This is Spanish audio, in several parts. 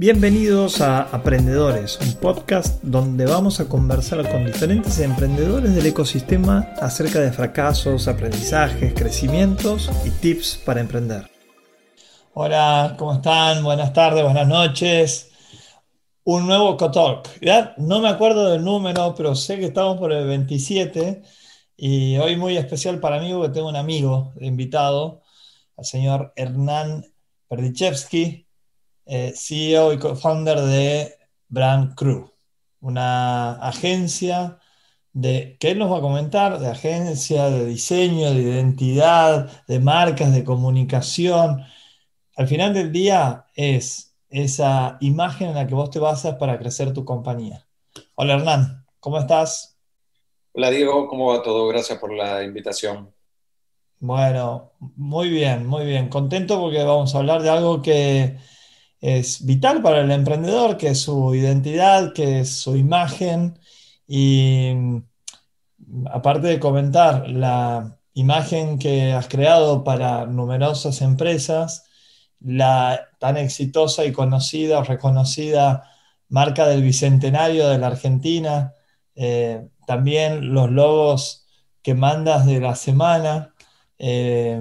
Bienvenidos a Aprendedores, un podcast donde vamos a conversar con diferentes emprendedores del ecosistema acerca de fracasos, aprendizajes, crecimientos y tips para emprender. Hola, ¿cómo están? Buenas tardes, buenas noches. Un nuevo Cotalk. No me acuerdo del número, pero sé que estamos por el 27 y hoy muy especial para mí porque tengo un amigo invitado, al señor Hernán Perdichevsky eh, CEO y co-founder de Brand Crew, una agencia de, que él nos va a comentar, de agencia de diseño, de identidad, de marcas, de comunicación. Al final del día es esa imagen en la que vos te basas para crecer tu compañía. Hola Hernán, ¿cómo estás? Hola Diego, ¿cómo va todo? Gracias por la invitación. Bueno, muy bien, muy bien. Contento porque vamos a hablar de algo que es vital para el emprendedor, que es su identidad, que es su imagen. Y mm, aparte de comentar la imagen que has creado para numerosas empresas, la tan exitosa y conocida reconocida marca del Bicentenario de la Argentina, eh, también los logos que mandas de la semana. Eh,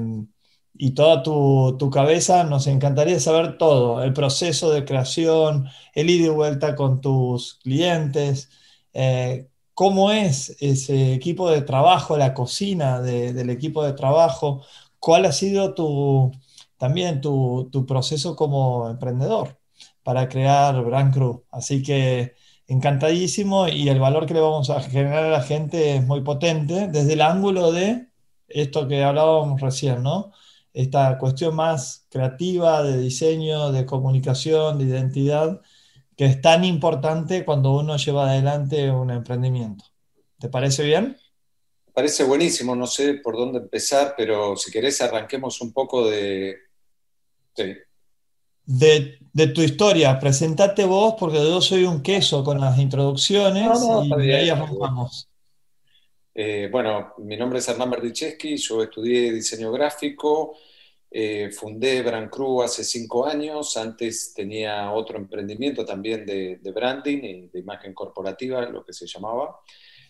y toda tu, cabeza, nos encantaría saber todo, el proceso de creación, el ida y vuelta con tus clientes, eh, cómo es ese equipo de trabajo, la cocina del equipo de trabajo, cuál ha sido tu, también tu, proceso como emprendedor para crear Brand Crew. Así que encantadísimo y el valor que le vamos a generar a la gente es muy potente desde el ángulo de esto que hablábamos recién, ¿no? Esta cuestión más creativa de diseño, de comunicación, de identidad, que es tan importante cuando uno lleva adelante un emprendimiento. ¿Te parece bien? Parece buenísimo, no sé por dónde empezar, pero si querés arranquemos un poco de... De, tu historia, presentate vos porque yo soy un queso con las introducciones y de ahí arrancamos. Eh, bueno, mi nombre es Hernán Berdicheski, yo estudié diseño gráfico, eh, fundé Brand Crew hace cinco años, antes tenía otro emprendimiento también de, branding y de imagen corporativa, lo que se llamaba.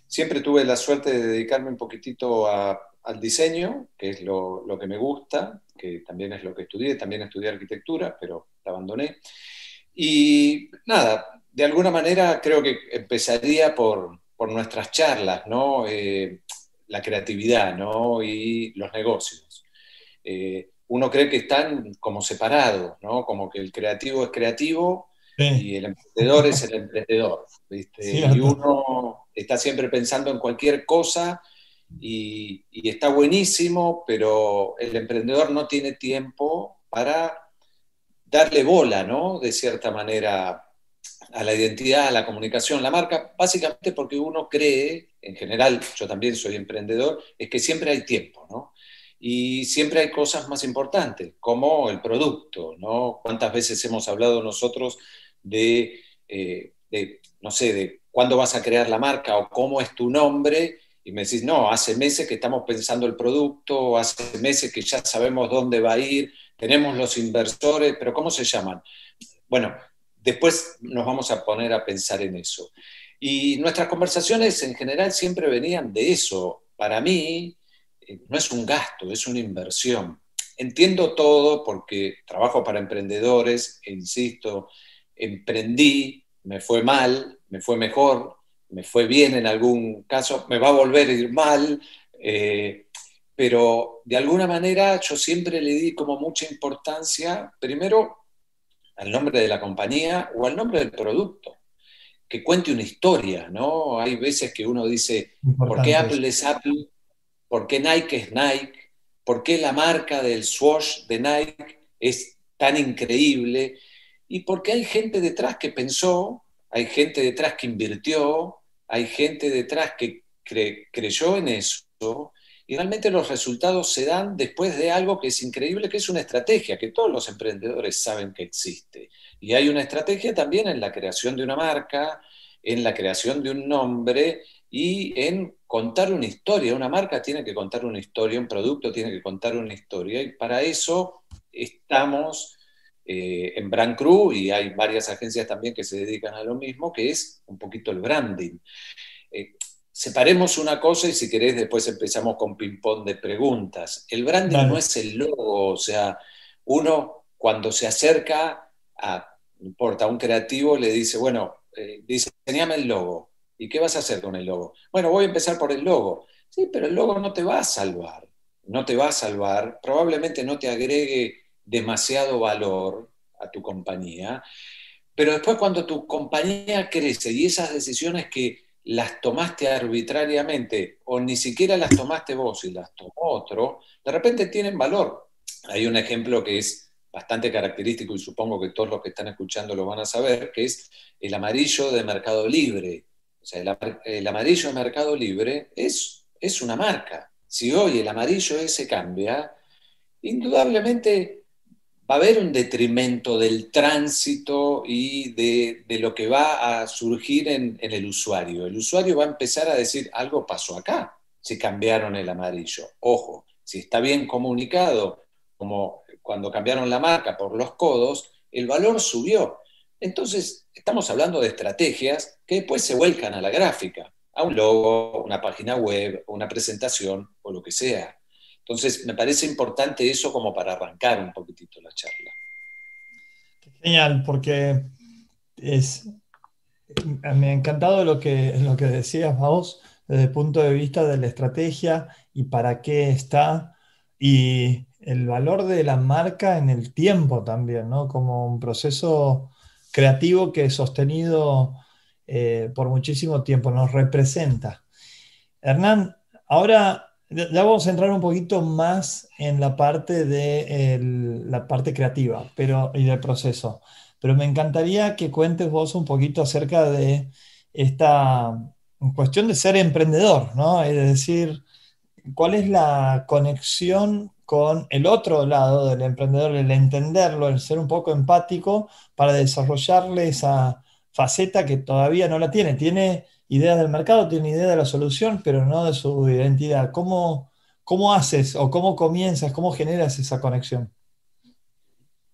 Siempre tuve la suerte de dedicarme un poquitito al diseño, que es lo, lo, que me gusta, que también es lo que estudié, también estudié arquitectura, pero la abandoné. Y nada, de alguna manera creo que empezaría por, por nuestras charlas, ¿no? Eh, la creatividad, ¿no? Y los negocios. Eh, uno cree que están como separados, ¿no? Como que el creativo es creativo y el emprendedor es el emprendedor, ¿viste? y uno está siempre pensando en cualquier cosa y, y, está buenísimo, pero el emprendedor no tiene tiempo para darle bola, ¿no? De cierta manera a la identidad, a la comunicación, la marca, básicamente porque uno cree, en general, yo también soy emprendedor, es que siempre hay tiempo, ¿no? Y siempre hay cosas más importantes, como el producto, ¿no? ¿Cuántas veces hemos hablado nosotros de, eh, de, no sé, de cuándo vas a crear la marca o cómo es tu nombre? Y me decís, no, hace meses que estamos pensando el producto, hace meses que ya sabemos dónde va a ir, tenemos los inversores, pero ¿cómo se llaman? Bueno, después nos vamos a poner a pensar en eso. Y nuestras conversaciones en general siempre venían de eso. Para mí no es un gasto, es una inversión. Entiendo todo porque trabajo para emprendedores, e insisto, emprendí, me fue mal, me fue mejor, me fue bien en algún caso, me va a volver a ir mal, eh, pero de alguna manera yo siempre le di como mucha importancia, primero, al nombre de la compañía o al nombre del producto. Que cuente una historia, ¿no? Hay veces que uno dice, ¿por qué Apple es Apple? ¿Por qué Nike es Nike? ¿Por qué la marca del swoosh de Nike es tan increíble? Y porque hay gente detrás que pensó, hay gente detrás que invirtió, hay gente detrás que creyó en eso y realmente los resultados se dan después de algo que es increíble, que es una estrategia, que todos los emprendedores saben que existe. Y hay una estrategia también en la creación de una marca, en la creación de un nombre y en contar una historia. Una marca tiene que contar una historia, un producto tiene que contar una historia. Y para eso estamos eh, en Brand Crew y hay varias agencias también que se dedican a lo mismo, que es un poquito el branding. Eh, separemos una cosa y si querés después empezamos con ping-pong de preguntas. El branding no es el logo, o sea, uno cuando se acerca a, no importa, a un creativo le dice, bueno, eh, diseñame el logo. ¿Y qué vas a hacer con el logo? Bueno, voy a empezar por el logo. Sí, pero el logo no te va a salvar. No te va a salvar. Probablemente no te agregue demasiado valor a tu compañía. Pero después cuando tu compañía crece y esas decisiones que las tomaste arbitrariamente o ni siquiera las tomaste vos y las tomó otro, de repente tienen valor. Hay un ejemplo que es bastante característico y supongo que todos los que están escuchando lo van a saber, que es el amarillo de Mercado Libre. Sea, el, amarillo de Mercado Libre es, es una marca. Si hoy el amarillo ese cambia, indudablemente va a haber un detrimento del tránsito y de, lo que va a surgir en, en, el usuario. El usuario va a empezar a decir, algo pasó acá, si cambiaron el amarillo. Ojo, si está bien comunicado, como cuando cambiaron la marca por los codos, el valor subió. Entonces, estamos hablando de estrategias que después se vuelcan a la gráfica, a un logo, una página web, una presentación o lo que sea. Entonces, me parece importante eso como para arrancar un poquitito la charla. Genial, porque es, me ha encantado lo que, lo que decías vos desde el punto de vista de la estrategia y para qué está y el valor de la marca en el tiempo también, ¿no? Como un proceso creativo que sostenido eh, por muchísimo tiempo, nos representa. Hernán, ahora ya vamos a entrar un poquito más en la parte de la parte creativa pero, y del proceso. Pero me encantaría que cuentes vos un poquito acerca de esta cuestión de ser emprendedor, ¿no? Es decir, cuál es la conexión con el otro lado del emprendedor, el entenderlo, el ser un poco empático para desarrollarle esa faceta que todavía no la tiene. Tiene ideas del mercado, tiene idea de la solución, pero no de su identidad. ¿Cómo, cómo haces o cómo comienzas, cómo generas esa conexión?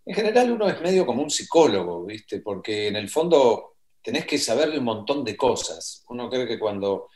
En general uno es medio como un psicólogo, ¿viste? Porque en el fondo tenés que saberle un montón de cosas. Uno cree que cuando,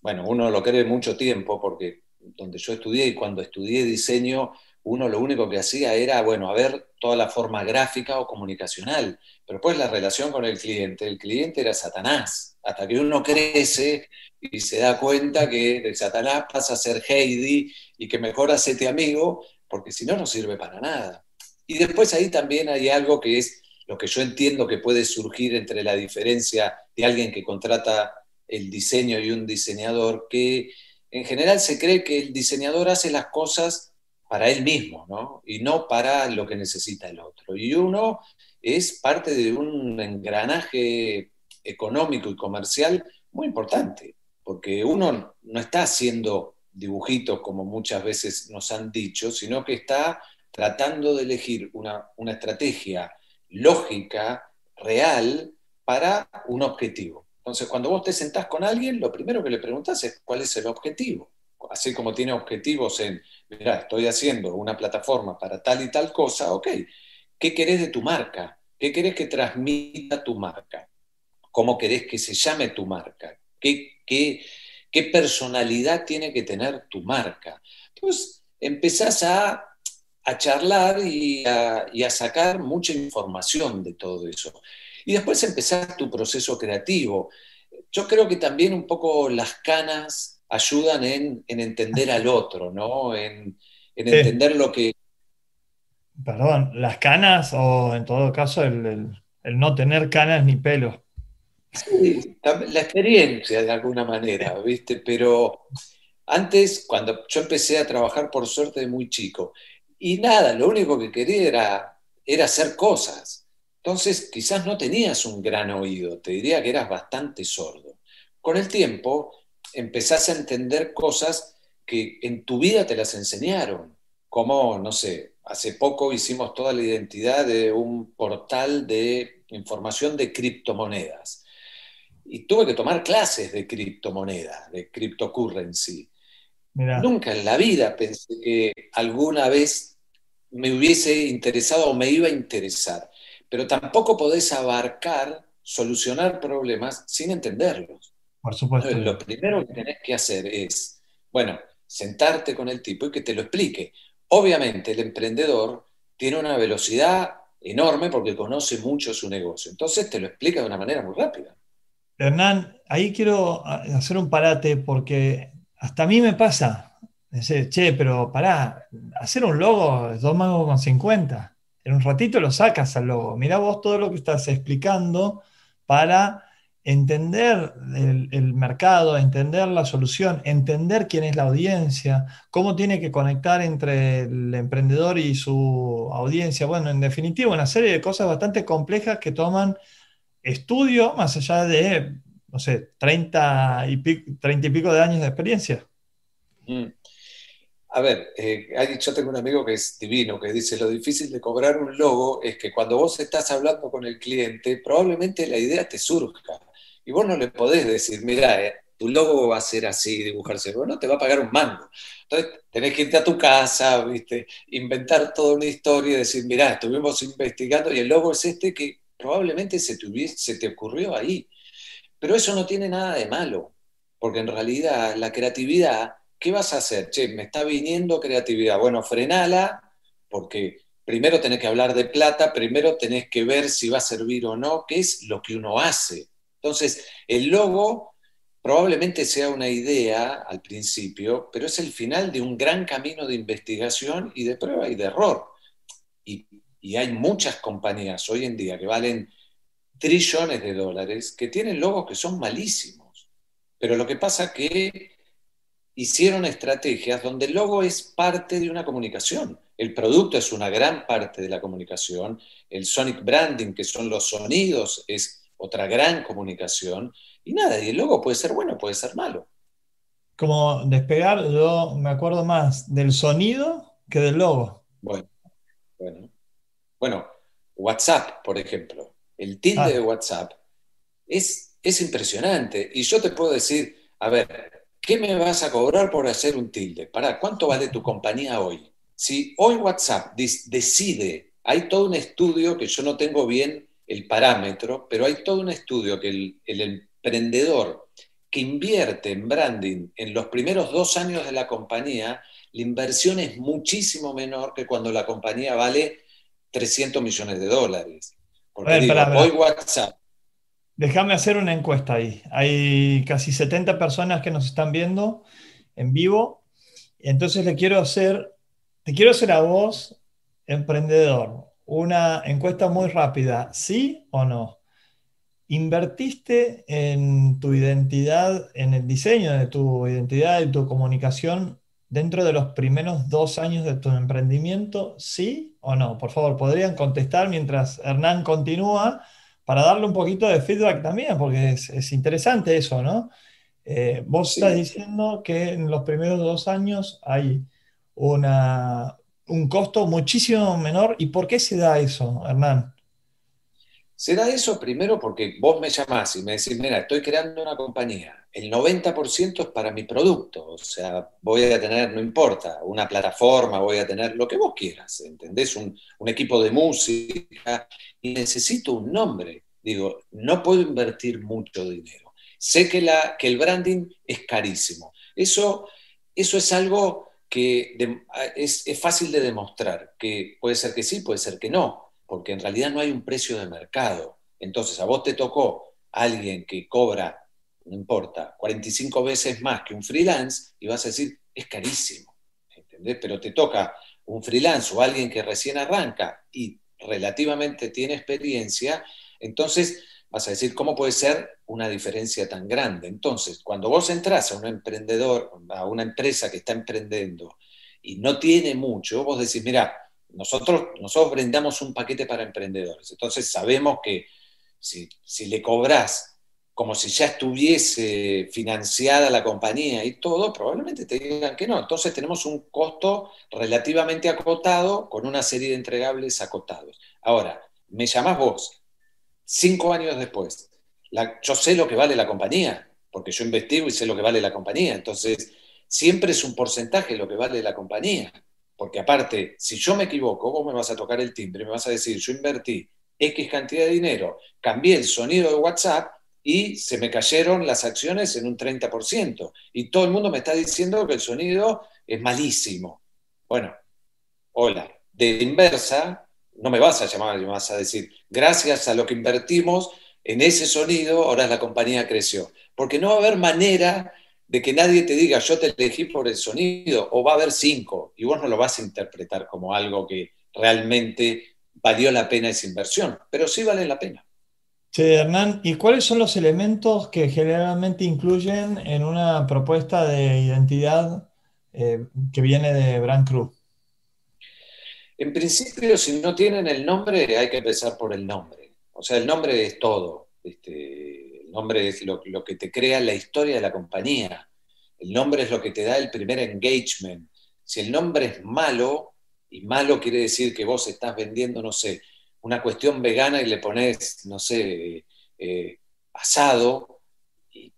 bueno, uno lo cree mucho tiempo porque donde yo estudié y cuando estudié diseño, uno lo único que hacía era, bueno, a ver toda la forma gráfica o comunicacional, pero pues la relación con el cliente, el cliente era Satanás, hasta que uno crece y se da cuenta que de Satanás pasa a ser Heidi y que mejor hacete amigo, porque si no, no sirve para nada. Y después ahí también hay algo que es lo que yo entiendo que puede surgir entre la diferencia de alguien que contrata el diseño y un diseñador, que en general se cree que el diseñador hace las cosas para él mismo, ¿no? Y no para lo que necesita el otro. Y uno es parte de un engranaje económico y comercial muy importante, porque uno no está haciendo dibujitos como muchas veces nos han dicho, sino que está tratando de elegir una, una estrategia lógica, real, para un objetivo. Entonces, cuando vos te sentás con alguien, lo primero que le preguntás es cuál es el objetivo. Así como tiene objetivos en, mira, estoy haciendo una plataforma para tal y tal cosa, ok, ¿qué querés de tu marca? ¿Qué querés que transmita tu marca? ¿Cómo querés que se llame tu marca? ¿Qué, qué, qué personalidad tiene que tener tu marca? Entonces, empezás a, a charlar y a, y a sacar mucha información de todo eso y después empezar tu proceso creativo. Yo creo que también un poco las canas ayudan en, entender al otro, ¿no? En, entender lo que... Perdón, las canas o en todo caso el, no tener canas ni pelo. Sí, la experiencia de alguna manera, ¿viste? Pero antes, cuando yo empecé a trabajar por suerte de muy chico, y nada, lo único que quería era, era hacer cosas. Entonces, quizás no tenías un gran oído, te diría que eras bastante sordo. Con el tiempo, empezás a entender cosas que en tu vida te las enseñaron, como, no sé, hace poco hicimos toda la identidad de un portal de información de criptomonedas. Y tuve que tomar clases de criptomonedas, de cryptocurrency. Nunca en la vida pensé que alguna vez me hubiese interesado o me iba a interesar. Pero tampoco podés abarcar, solucionar problemas sin entenderlos. Por supuesto. lo primero que tenés que hacer es, bueno, sentarte con el tipo y que te lo explique. Obviamente el emprendedor tiene una velocidad enorme porque conoce mucho su negocio. Entonces te lo explica de una manera muy rápida. Hernán, ahí quiero hacer un parate porque hasta a mí me pasa. Decir, che, pero pará, hacer un logo es dos mangos con 50. En un ratito lo sacas al logo. Mirá vos todo lo que estás explicando para entender el, mercado, entender la solución, entender quién es la audiencia, cómo tiene que conectar entre el emprendedor y su audiencia. Bueno, en definitiva, una serie de cosas bastante complejas que toman estudio más allá de, no sé, 30 y pico, 30 y pico de años de experiencia. Mm. A ver, eh, yo tengo un amigo que es divino, que dice, lo difícil de cobrar un logo es que cuando vos estás hablando con el cliente, probablemente la idea te surja. Y vos no le podés decir, mira, eh, tu logo va a ser así, dibujarse, no te va a pagar un mango. Entonces tenés que irte a tu casa, ¿viste? inventar toda una historia y decir, mira, estuvimos investigando y el logo es este que probablemente se te, se te ocurrió ahí. Pero eso no tiene nada de malo, porque en realidad la creatividad, ¿qué vas a hacer? Che, me está viniendo creatividad. Bueno, frenala, porque primero tenés que hablar de plata, primero tenés que ver si va a servir o no, qué es lo que uno hace. Entonces, el logo probablemente sea una idea al principio, pero es el final de un gran camino de investigación y de prueba y de error. Y, hay muchas compañías hoy en día que valen trillones de dólares que tienen logos que son malísimos. Pero lo que pasa es que hicieron estrategias donde el logo es parte de una comunicación. El producto es una gran parte de la comunicación. El sonic branding, que son los sonidos, es otra gran comunicación. Y nada, y el logo puede ser bueno, puede ser malo. Como despegar, yo me acuerdo más del sonido que del logo. Bueno, bueno. Bueno, WhatsApp, por ejemplo. El tilde ah. de WhatsApp es, es impresionante. Y yo te puedo decir, a ver, ¿qué me vas a cobrar por hacer un tilde? Para, ¿cuánto vale tu compañía hoy? Si hoy WhatsApp decide, hay todo un estudio que yo no tengo bien el parámetro, pero hay todo un estudio que el, emprendedor que invierte en branding en los primeros dos años de la compañía, la inversión es muchísimo menor que cuando la compañía vale 300 millones de dólares. Porque hoy WhatsApp. Déjame hacer una encuesta ahí. Hay casi 70 personas que nos están viendo en vivo. Entonces le quiero hacer, te quiero hacer a vos, emprendedor, una encuesta muy rápida, ¿sí o no? ¿Invertiste en tu identidad, en el diseño de tu identidad y tu comunicación dentro de los primeros dos años de tu emprendimiento? ¿Sí o no? Por favor, podrían contestar mientras Hernán continúa para darle un poquito de feedback también, porque es, interesante eso, ¿no? Eh, vos estás diciendo que en los primeros dos años hay una, un costo muchísimo menor. ¿Y por qué se da eso, Hernán? Se da eso primero porque vos me llamás y me decís, mira, estoy creando una compañía, el 90% es para mi producto, o sea, voy a tener, no importa, una plataforma, voy a tener lo que vos quieras, ¿entendés? Un, equipo de música y necesito un nombre. Digo, no puedo invertir mucho dinero. Sé que, la, que el branding es carísimo. Eso, eso es algo que es, fácil de demostrar, que puede ser que sí, puede ser que no, porque en realidad no hay un precio de mercado. Entonces, a vos te tocó alguien que cobra, no importa, 45 veces más que un freelance y vas a decir, es carísimo, ¿entendés? Pero te toca un freelance o alguien que recién arranca y relativamente tiene experiencia, entonces vas a decir, ¿cómo puede ser una diferencia tan grande? Entonces, cuando vos entras a un emprendedor, a una empresa que está emprendiendo y no tiene mucho, vos decís, mira, nosotros, nosotros brindamos un paquete para emprendedores. Entonces sabemos que si, si le cobras como si ya estuviese financiada la compañía y todo, probablemente te digan que no. Entonces tenemos un costo relativamente acotado con una serie de entregables acotados. Ahora, me llamás vos cinco años después, yo sé lo que vale la compañía, porque yo investigo y sé lo que vale la compañía. Entonces, siempre es un porcentaje lo que vale la compañía, Porque aparte, si yo me equivoco, vos me vas a tocar el timbre, me vas a decir, yo invertí X cantidad de dinero, cambié el sonido de WhatsApp y se me cayeron las acciones en un 30%. Y todo el mundo me está diciendo que el sonido es malísimo. Bueno, hola, de inversa, no me vas a llamar, vas a decir, gracias a lo que invertimos en ese sonido, ahora la compañía creció. Porque no va a haber manera de que nadie te diga, yo te elegí por el sonido, o va a haber cinco, y vos no lo vas a interpretar como algo que realmente valió la pena esa inversión, pero sí vale la pena. Sí, Hernán, ¿y cuáles son los elementos que generalmente incluyen en una propuesta de identidad eh, que viene de Brand Crew? En principio, si no tienen el nombre, hay que empezar por el nombre. O sea, el nombre es todo. Este, el nombre es lo, lo que te crea la historia de la compañía. El nombre es lo que te da el primer engagement. Si el nombre es malo, y malo quiere decir que vos estás vendiendo, no sé, una cuestión vegana y le pones, no sé, eh, asado, y,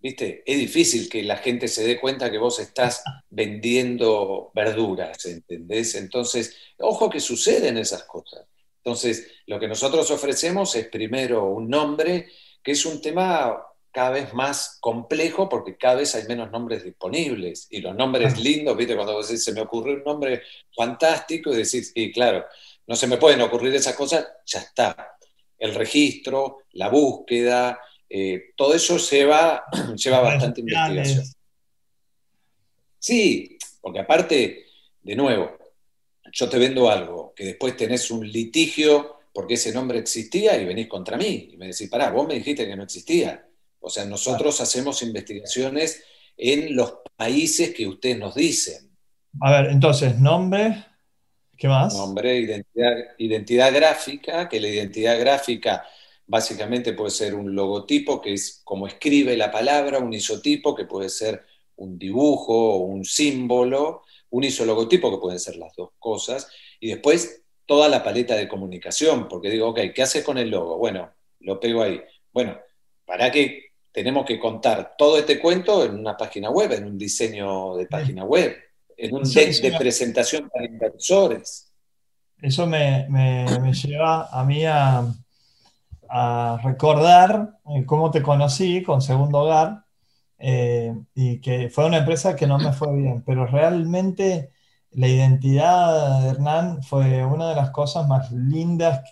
¿viste? Es difícil que la gente se dé cuenta que vos estás vendiendo verduras, ¿entendés? Entonces, ojo que suceden esas cosas. Entonces, lo que nosotros ofrecemos es primero un nombre, que es un tema cada vez más complejo porque cada vez hay menos nombres disponibles. Y los nombres lindos, ¿viste? Cuando vos decís, se me ocurrió un nombre fantástico y decís, y claro, no se me pueden ocurrir esas cosas, ya está. El registro, la búsqueda, eh, todo eso lleva, lleva bastante investigación. Sí, porque aparte, de nuevo, yo te vendo algo, que después tenés un litigio porque ese nombre existía y venís contra mí y me decís, pará, vos me dijiste que no existía. O sea, nosotros hacemos investigaciones en los países que ustedes nos dicen. A ver, entonces, nombre, ¿Qué más? Nombre, identidad, identidad gráfica, que la identidad gráfica básicamente puede ser un logotipo, que es como escribe la palabra, un isotipo, que puede ser un dibujo o un símbolo, un isologotipo, que pueden ser las dos cosas, y después toda la paleta de comunicación, porque digo, ok, ¿qué haces con el logo? Bueno, lo pego ahí. Bueno, ¿para qué tenemos que contar todo este cuento en una página web, en un diseño de página web? En un deck de presentación para inversores. Eso me, lleva a mí a, recordar eh, cómo te conocí con Segundo Hogar eh, y que fue una empresa que no me fue bien, pero realmente la identidad de Hernán fue una de las cosas más lindas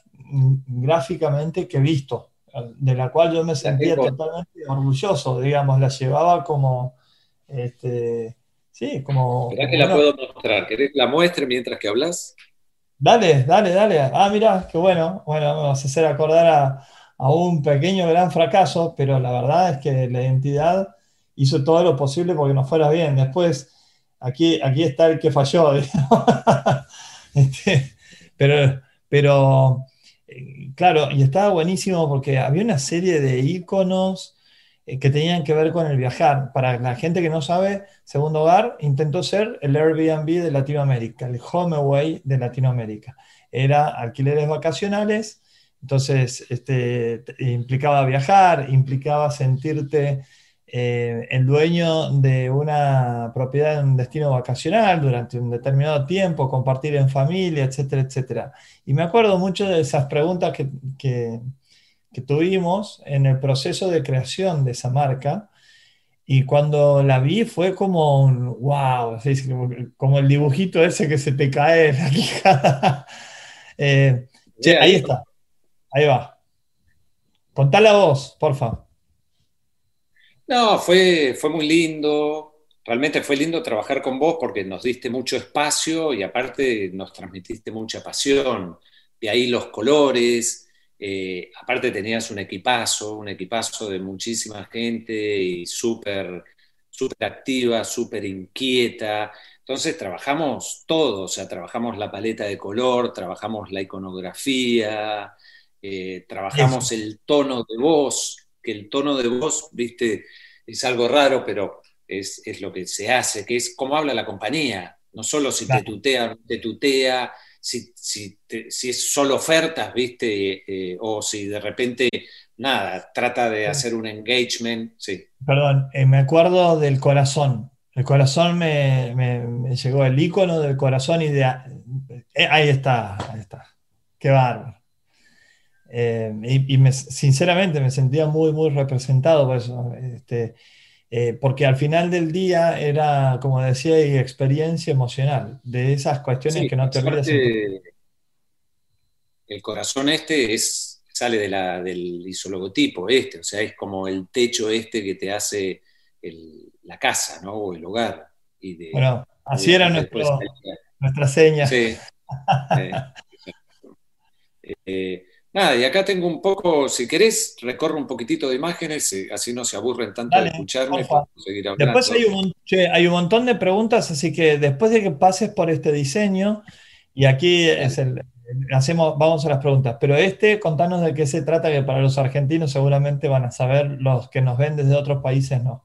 gráficamente que he visto, de la cual yo me sentía totalmente orgulloso, digamos, la llevaba como... Este, Sí, como. ¿Verdad que la puedo mostrar? ¿Querés que la muestre mientras que hablas? Dale, dale, dale. Ah, mira, qué bueno. Bueno, vamos a hacer acordar a, un pequeño gran fracaso, pero la verdad es que la identidad hizo todo lo posible porque nos fuera bien. Después, aquí, aquí está el que falló. Este, pero, pero, eh, claro, y estaba buenísimo porque había una serie de iconos que tenían que ver con el viajar. Para la gente que no sabe, Segundo Hogar intentó ser el Airbnb de Latinoamérica, el HomeAway de Latinoamérica. Era alquileres vacacionales, entonces este, implicaba viajar, implicaba sentirte eh, el dueño de una propiedad en un destino vacacional durante un determinado tiempo, compartir en familia, etcétera, etcétera. Y me acuerdo mucho de esas preguntas que que tuvimos en el proceso de creación de esa marca. Y cuando la vi fue como un wow, como, el dibujito ese que se te cae la quijada. Eh, ahí está, ahí va. Contá a voz, porfa. No, fue, fue muy lindo. Realmente fue lindo trabajar con vos porque nos diste mucho espacio y aparte nos transmitiste mucha pasión. De ahí los colores, eh, aparte tenías un equipazo, un equipazo de muchísima gente y súper super activa, súper inquieta. Entonces trabajamos todo, o sea, trabajamos la paleta de color, trabajamos la iconografía, eh, trabajamos el tono de voz, que el tono de voz, viste, es algo raro, pero es, lo que se hace, que es como habla la compañía, no solo si te tutea, te tutea, si, es solo ofertas, ¿viste? Eh, o si de repente, nada, trata de hacer un engagement, sí. Perdón, eh, me acuerdo del corazón. El corazón me, llegó, el icono del corazón y de... Eh, ahí está, ahí está. Qué bárbaro. Y, sinceramente me sentía muy, muy representado por eso. Este, eh, porque al final del día era, como decía, experiencia emocional, de esas cuestiones que no te olvidas. El corazón este es, sale de la, del isologotipo este, o sea, es como el techo este que te hace la casa, ¿no? O el hogar. Y bueno, así era nuestra seña. Sí. Eh, nada, y acá tengo un poco, si querés, recorro un poquitito de imágenes, eh, así no se aburren tanto de escucharme. Seguir después hay un, hay un montón de preguntas, así que después de que pases por este diseño, y aquí es el, hacemos, vamos a las preguntas, pero este, contanos de qué se trata, que para los argentinos seguramente van a saber, los que nos ven desde otros países no.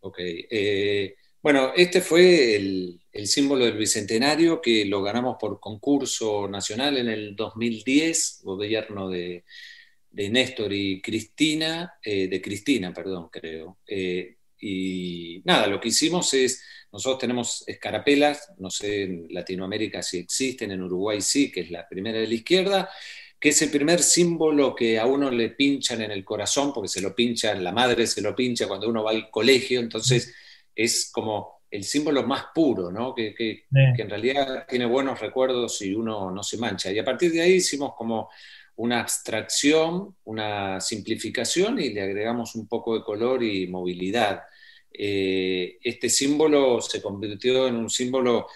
Ok. Eh, bueno, este fue el, símbolo del Bicentenario que lo ganamos por concurso nacional en el 2010, gobierno de, Néstor y Cristina, eh, de Cristina, perdón, creo. Eh, y nada, lo que hicimos es, nosotros tenemos escarapelas, no sé en Latinoamérica si existen, en Uruguay sí, que es la primera de la izquierda, que es el primer símbolo que a uno le pinchan en el corazón, porque se lo pinchan, la madre se lo pincha cuando uno va al colegio, entonces es como el símbolo más puro, ¿no? que, en realidad tiene buenos recuerdos y uno no se mancha. Y a partir de ahí hicimos como una abstracción, una simplificación y le agregamos un poco de color y movilidad. Eh, este símbolo se convirtió en un símbolo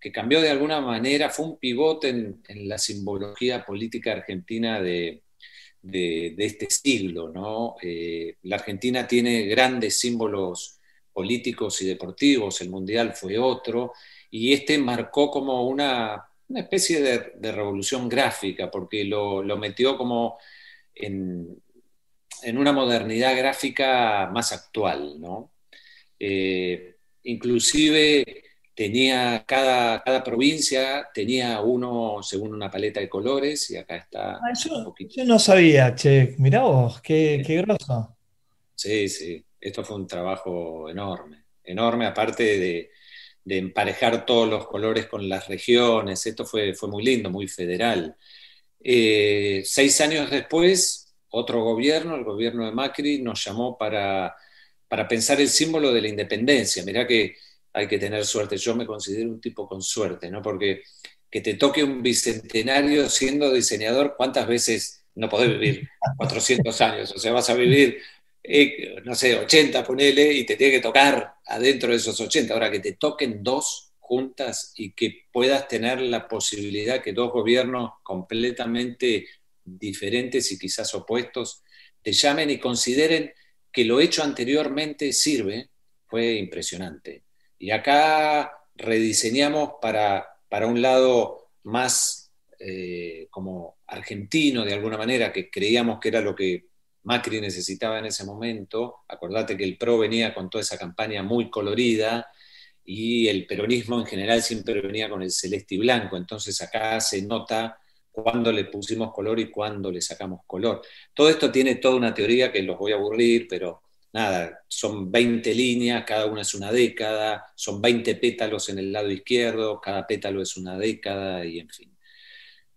que cambió de alguna manera, fue un pivote en, la simbología política argentina de, este siglo. ¿no? Eh, la Argentina tiene grandes símbolos políticos y deportivos, el Mundial fue otro, y este marcó como una, especie de, revolución gráfica, porque lo, metió como en, una modernidad gráfica más actual. ¿no? Eh, inclusive tenía cada, cada provincia tenía uno según una paleta de colores y acá está ah, yo, no sabía, che, mirá vos, qué, qué groso. Sí, sí, esto fue un trabajo enorme, enorme, aparte de, emparejar todos los colores con las regiones, esto fue, fue muy lindo, muy federal. Eh, seis años después, otro gobierno, el gobierno de Macri, nos llamó para, para pensar el símbolo de la independencia. Mirá que hay que tener suerte. Yo me considero un tipo con suerte, ¿no? Porque que te toque un bicentenario siendo diseñador, ¿cuántas veces no podés vivir 400 años? O sea, vas a vivir, eh, no sé, 80, ponele, y te tiene que tocar adentro de esos 80. Ahora, que te toquen dos juntas y que puedas tener la posibilidad que dos gobiernos completamente diferentes y quizás opuestos te llamen y consideren que lo hecho anteriormente sirve, fue impresionante. Y acá rediseñamos para, un lado más eh, como argentino de alguna manera, que creíamos que era lo que Macri necesitaba en ese momento. Acordate que el PRO venía con toda esa campaña muy colorida y el peronismo en general siempre venía con el celeste y blanco. Entonces acá se nota cuándo le pusimos color y cuándo le sacamos color. Todo esto tiene toda una teoría que los voy a aburrir, pero nada, son 20 líneas, cada una es una década, son 20 pétalos en el lado izquierdo, cada pétalo es una década y en fin.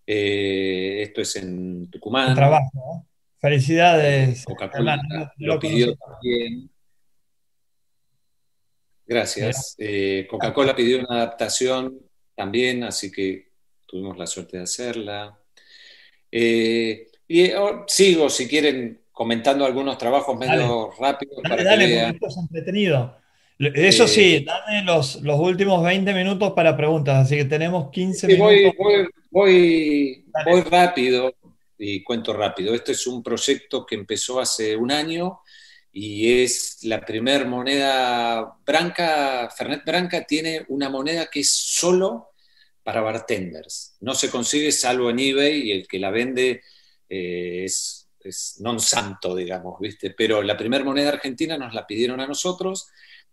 Eh, esto es en Tucumán. trabajo, Felicidades. Coca-Cola lo, pidió también. Gracias. Eh, Coca-Cola pidió una adaptación también, así que tuvimos la suerte de hacerla. Eh, y oh, sigo, si quieren, comentando algunos trabajos medio rápidos. Dale, para dale, es entretenido. Eso sí, eh, dame los, los, últimos 20 minutos para preguntas, así que tenemos 15 minutos. Voy, voy, voy, rápido y cuento rápido. Este es un proyecto que empezó hace un año y es la primer moneda Branca, Fernet Branca tiene una moneda que es solo para bartenders. No se consigue salvo en eBay y el que la vende eh, es es non santo, digamos, ¿viste? Pero la primera moneda argentina nos la pidieron a nosotros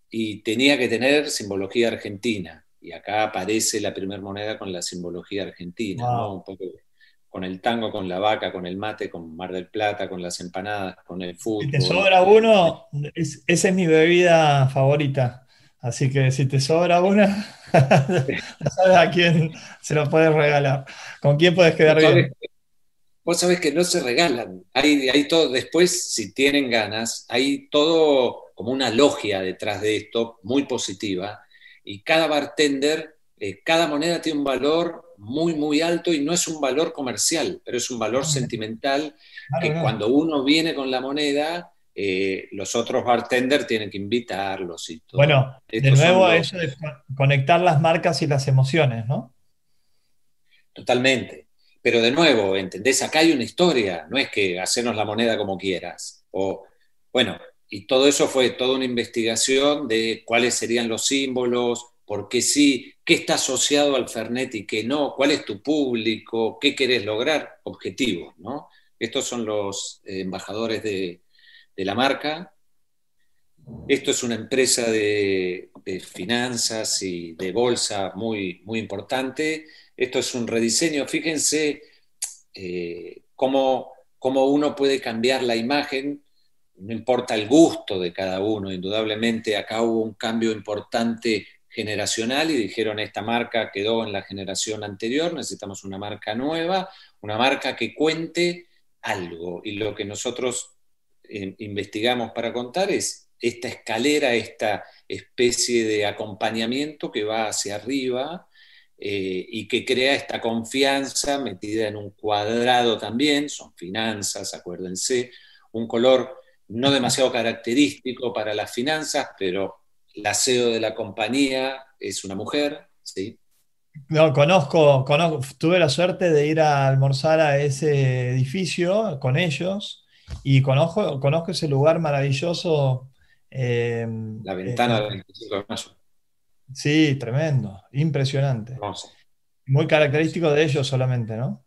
y tenía que tener simbología argentina. Y acá aparece la primera moneda con la simbología argentina, ¿no? Un poco con el tango, con la vaca, con el mate, con Mar del Plata, con las empanadas, con el fútbol. Si te sobra uno, esa es mi bebida favorita. Así que si te sobra una, sabes a quién se lo puedes regalar. ¿Con quién puedes quedar bien? Vos sabés que no se regalan. Hay, hay todo, después, si tienen ganas, hay todo como una logia detrás de esto, muy positiva. Y cada bartender, eh, cada moneda tiene un valor muy, muy alto y no es un valor comercial, pero es un valor sentimental que cuando uno viene con la moneda, eh, los otros bartenders tienen que invitarlos y todo. Bueno, de nuevo eso de conectar las marcas y las emociones, ¿no? Totalmente. Pero de nuevo, ¿entendés? Acá hay una historia, no es que hacernos la moneda como quieras. O, bueno, y todo eso fue toda una investigación de cuáles serían los símbolos, por qué sí, qué está asociado al Fernet y qué no, cuál es tu público, qué querés lograr, objetivos, ¿no? Estos son los eh, embajadores de, la marca. Esto es una empresa de, finanzas y de bolsa muy, muy importante. Esto es un rediseño. Fíjense eh, cómo, uno puede cambiar la imagen, no importa el gusto de cada uno, indudablemente acá hubo un cambio importante generacional y dijeron esta marca quedó en la generación anterior, necesitamos una marca nueva, una marca que cuente algo. Y lo que nosotros investigamos para contar es esta escalera, esta especie de acompañamiento que va hacia arriba eh, y que crea esta confianza metida en un cuadrado también, son finanzas, acuérdense, un color no demasiado característico para las finanzas, pero la CEO de la compañía es una mujer, ¿sí? No, conozco, conozco, tuve la suerte de ir a almorzar a ese edificio con ellos y conozco, conozco ese lugar maravilloso. Eh, la ventana del 25 de mayo. Sí, tremendo, impresionante. Muy característico de ellos solamente, ¿no?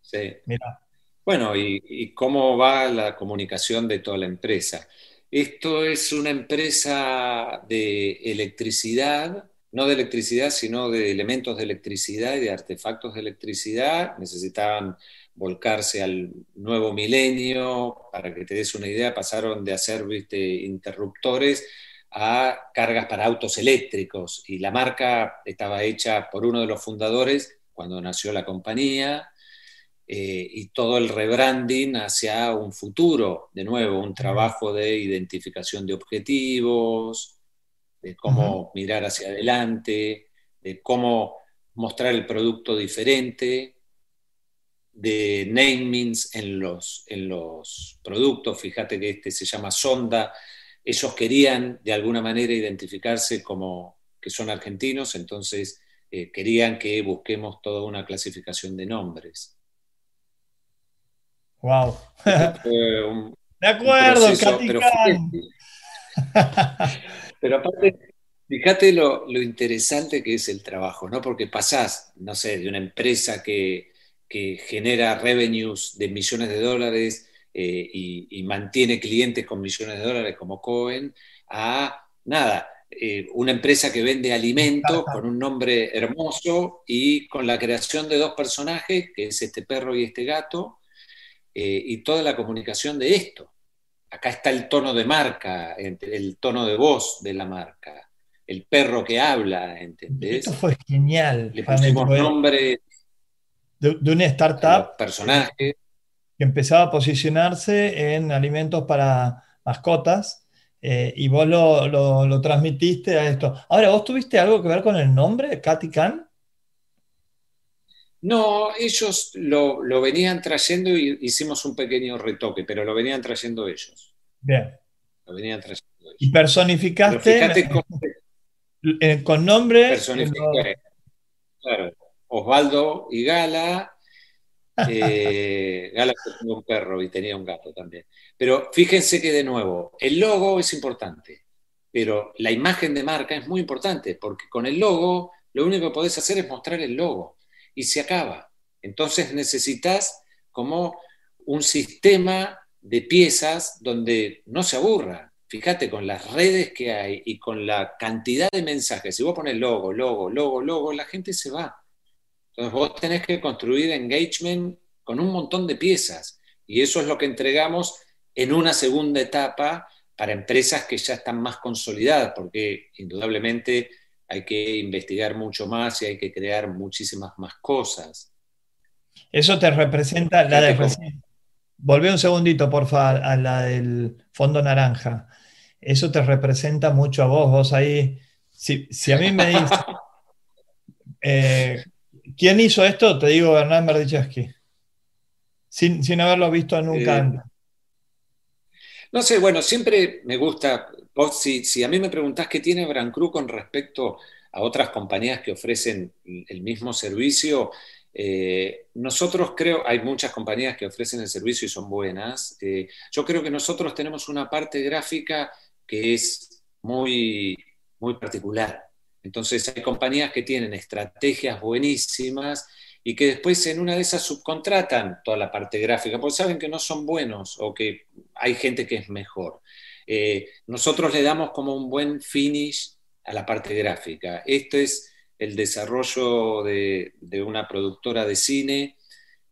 Sí. Mira. Bueno, y, y, cómo va la comunicación de toda la empresa? Esto es una empresa de electricidad, no de electricidad, sino de elementos de electricidad y de artefactos de electricidad. Necesitaban volcarse al nuevo milenio, para que te des una idea, pasaron de hacer interruptores a cargas para autos eléctricos. Y la marca estaba hecha por uno de los fundadores cuando nació la compañía eh, y todo el rebranding hacia un futuro, de nuevo, un trabajo de identificación de objetivos, de cómo mirar hacia adelante, de cómo mostrar el producto diferente, de namings en los, en los productos. Fíjate que este se llama Sonda. Ellos querían de alguna manera identificarse como que son argentinos, entonces eh, querían que busquemos toda una clasificación de nombres. Wow. de acuerdo, pero, pero, aparte, fíjate lo, lo, interesante que es el trabajo, ¿no? Porque pasás, no sé, de una empresa que que genera revenues de millones de dólares eh, y, mantiene clientes con millones de dólares como Cohen, a nada, eh, una empresa que vende alimentos con un nombre hermoso y con la creación de dos personajes, que es este perro y este gato, eh, y toda la comunicación de esto. Acá está el tono de marca, el tono de voz de la marca, el perro que habla, ¿entendés? Esto fue genial. Le pusimos nombre de, una startup personaje. que empezaba a posicionarse en alimentos para mascotas eh, y vos lo, transmitiste a esto. Ahora, ¿vos tuviste algo que ver con el nombre, Katy Khan? No, ellos lo, venían trayendo y hicimos un pequeño retoque, pero lo venían trayendo ellos. Bien. Lo venían trayendo ellos. Y personificaste con, nombre. Personifiqué. Claro. Osvaldo y Gala. Eh, Gala tenía un perro y tenía un gato también. Pero fíjense que de nuevo, el logo es importante, pero la imagen de marca es muy importante, porque con el logo lo único que podés hacer es mostrar el logo y se acaba. Entonces necesitas como un sistema de piezas donde no se aburra. Fíjate, con las redes que hay y con la cantidad de mensajes, si vos pones logo, logo, logo, logo, la gente se va. Entonces vos tenés que construir engagement con un montón de piezas y eso es lo que entregamos en una segunda etapa para empresas que ya están más consolidadas, porque indudablemente hay que investigar mucho más y hay que crear muchísimas más cosas. Eso te representa la de... Volvé un segundito, por favor, a la del fondo naranja. Eso te representa mucho a vos. Vos ahí, si, a mí me dices, eh, ¿quién hizo esto? Te digo Hernán Berdichevsky. Sin, haberlo visto nunca eh, antes. No sé, bueno, siempre me gusta, vos, si, a mí me preguntás qué tiene Brancru con respecto a otras compañías que ofrecen el mismo servicio, eh, nosotros creo, hay muchas compañías que ofrecen el servicio y son buenas. Eh, yo creo que nosotros tenemos una parte gráfica que es muy, muy particular. Entonces hay compañías que tienen estrategias buenísimas y que después en una de esas subcontratan toda la parte gráfica, porque saben que no son buenos o que hay gente que es mejor. Eh, nosotros le damos como un buen finish a la parte gráfica. Esto es el desarrollo de, una productora de cine,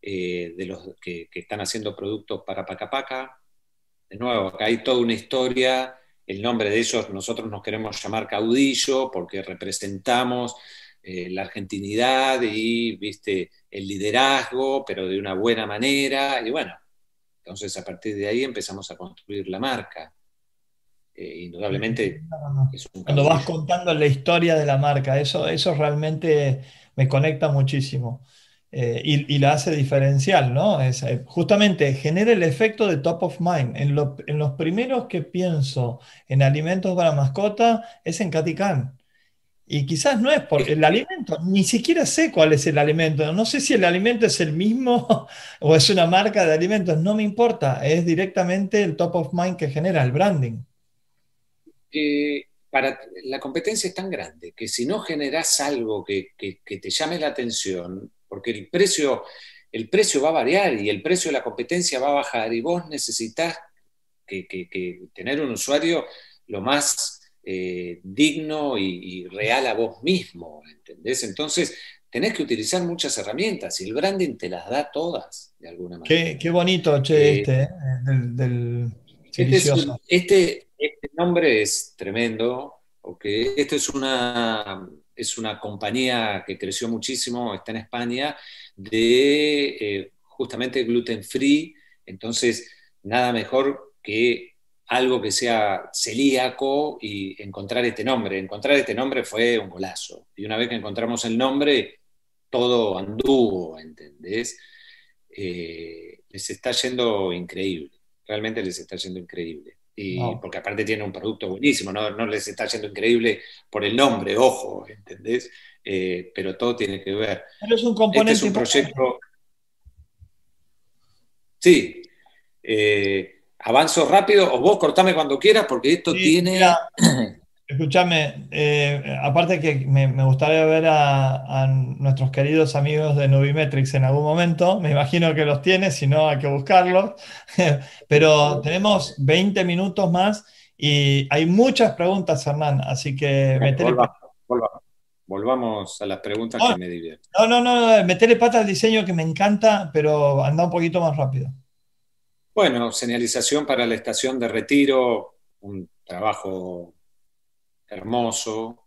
eh, de los que, están haciendo productos para Pacapaca. De nuevo, acá hay toda una historia. El nombre de ellos nosotros nos queremos llamar Caudillo porque representamos eh, la argentinidad y viste el liderazgo, pero de una buena manera. Y bueno, entonces a partir de ahí empezamos a construir la marca. Eh, indudablemente Cuando vas contando la historia de la marca, eso, eso realmente me conecta muchísimo. Eh, y, la hace diferencial, ¿no? Es, justamente genera el efecto de top of mind. En, en, los primeros que pienso en alimentos para mascota es en Caticán. Y quizás no es porque el alimento, ni siquiera sé cuál es el alimento. No sé si el alimento es el mismo o es una marca de alimentos, no me importa. Es directamente el top of mind que genera el branding. Eh, para, la competencia es tan grande que si no generas algo que, te llame la atención, porque el precio, el precio va a variar y el precio de la competencia va a bajar y vos necesitas que tener un usuario lo más eh, digno y, real a vos mismo, ¿entendés? Entonces, tenés que utilizar muchas herramientas y el branding te las da todas, de alguna manera. Qué, bonito, che, eh, este, ¿eh? del, este, este, este, nombre es tremendo, porque esto es una, es una compañía que creció muchísimo, está en España, de justamente gluten free, entonces nada mejor que algo que sea celíaco y encontrar este nombre. Encontrar este nombre fue un golazo. Y una vez que encontramos el nombre, todo anduvo, ¿entendés? Eh, les está yendo increíble. Realmente les está yendo increíble. Y porque aparte tiene un producto buenísimo, no, les está yendo increíble por el nombre, ojo, ¿entendés? Eh, pero todo tiene que ver. Pero es un componente. Este es un proyecto. Sí. Eh, avanzo rápido o vos cortame cuando quieras porque esto tiene... escúchame, eh, aparte que me, gustaría ver a, nuestros queridos amigos de Nubimetrics en algún momento, me imagino que los tienes, si no hay que buscarlos, pero tenemos 20 minutos más y hay muchas preguntas, Hernán, así que... Volvamos, a las preguntas que me divierten. No, no, no, metele pata al diseño que me encanta, pero anda un poquito más rápido. Bueno, señalización para la estación de retiro, un trabajo hermoso.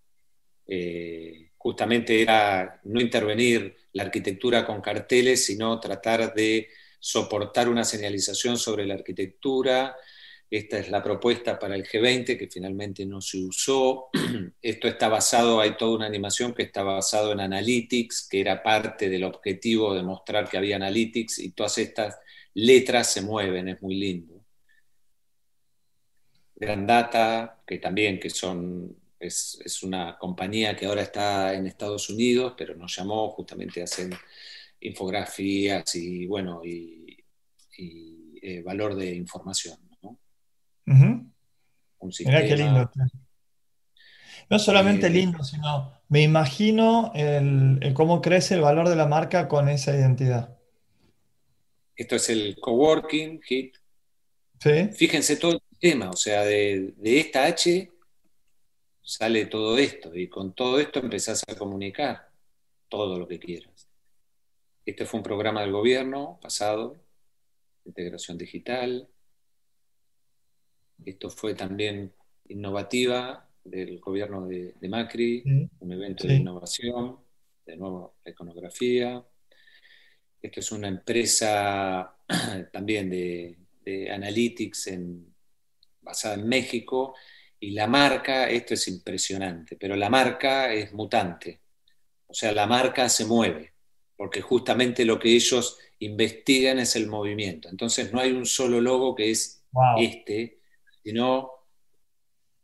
Eh, justamente era no intervenir la arquitectura con carteles, sino tratar de soportar una señalización sobre la arquitectura. Esta es la propuesta para el G20 que finalmente no se usó. Esto está basado, hay toda una animación que está basado en Analytics, que era parte del objetivo de mostrar que había Analytics y todas estas letras se mueven, es muy lindo. Grandata, que también que son, es, una compañía que ahora está en Estados Unidos, pero nos llamó, justamente hacen infografías y bueno, y, eh, valor de información. ¿no? qué lindo. No solamente eh, lindo, sino me imagino el, cómo crece el valor de la marca con esa identidad. Esto es el coworking, HIT. Fíjense todo tema, o sea, de, esta H sale todo esto y con todo esto empezás a comunicar todo lo que quieras. Este fue un programa del gobierno pasado, integración digital. Esto fue también innovativa del gobierno de, Macri, un evento de innovación, de nuevo la iconografía. Esto es una empresa también de, analytics basada en México y la marca, esto es impresionante, pero la marca es mutante, o sea, la marca se mueve, porque justamente lo que ellos investigan es el movimiento. Entonces no hay un solo logo que es este, sino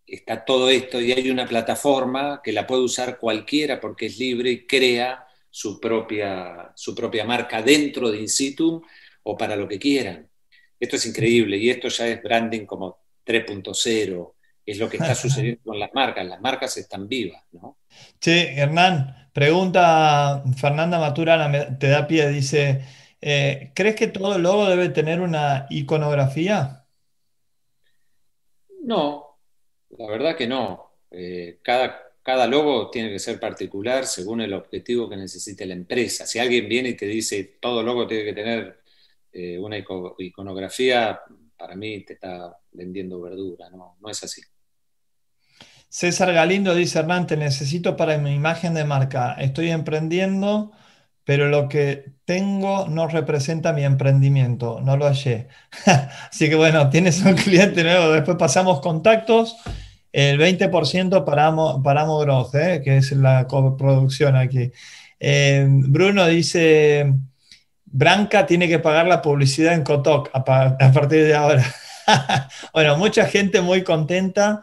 está todo esto y hay una plataforma que la puede usar cualquiera porque es libre y crea su propia, su propia marca dentro de Insitum o para lo que quieran. Esto es increíble y esto ya es branding como 3.0, es lo que está sucediendo con las marcas, las marcas están vivas, ¿no? Che, Hernán, pregunta Fernanda Maturana, te da pie, dice, eh, ¿crees que todo logo debe tener una iconografía? No, la verdad que no. Eh, cada, cada logo tiene que ser particular según el objetivo que necesite la empresa. Si alguien viene y te dice todo logo tiene que tener eh, una iconografía, para mí te está vendiendo verdura, no, es así. César Galindo dice, Hernán, te necesito para mi imagen de marca. Estoy emprendiendo, pero lo que tengo no representa mi emprendimiento. No lo hallé. Así que bueno, tienes un cliente nuevo. Después pasamos contactos. El 20% para, para Growth, ¿eh? que es la coproducción aquí. Eh, Bruno dice, Branca tiene que pagar la publicidad en Kotok a partir de ahora. bueno, mucha gente muy contenta.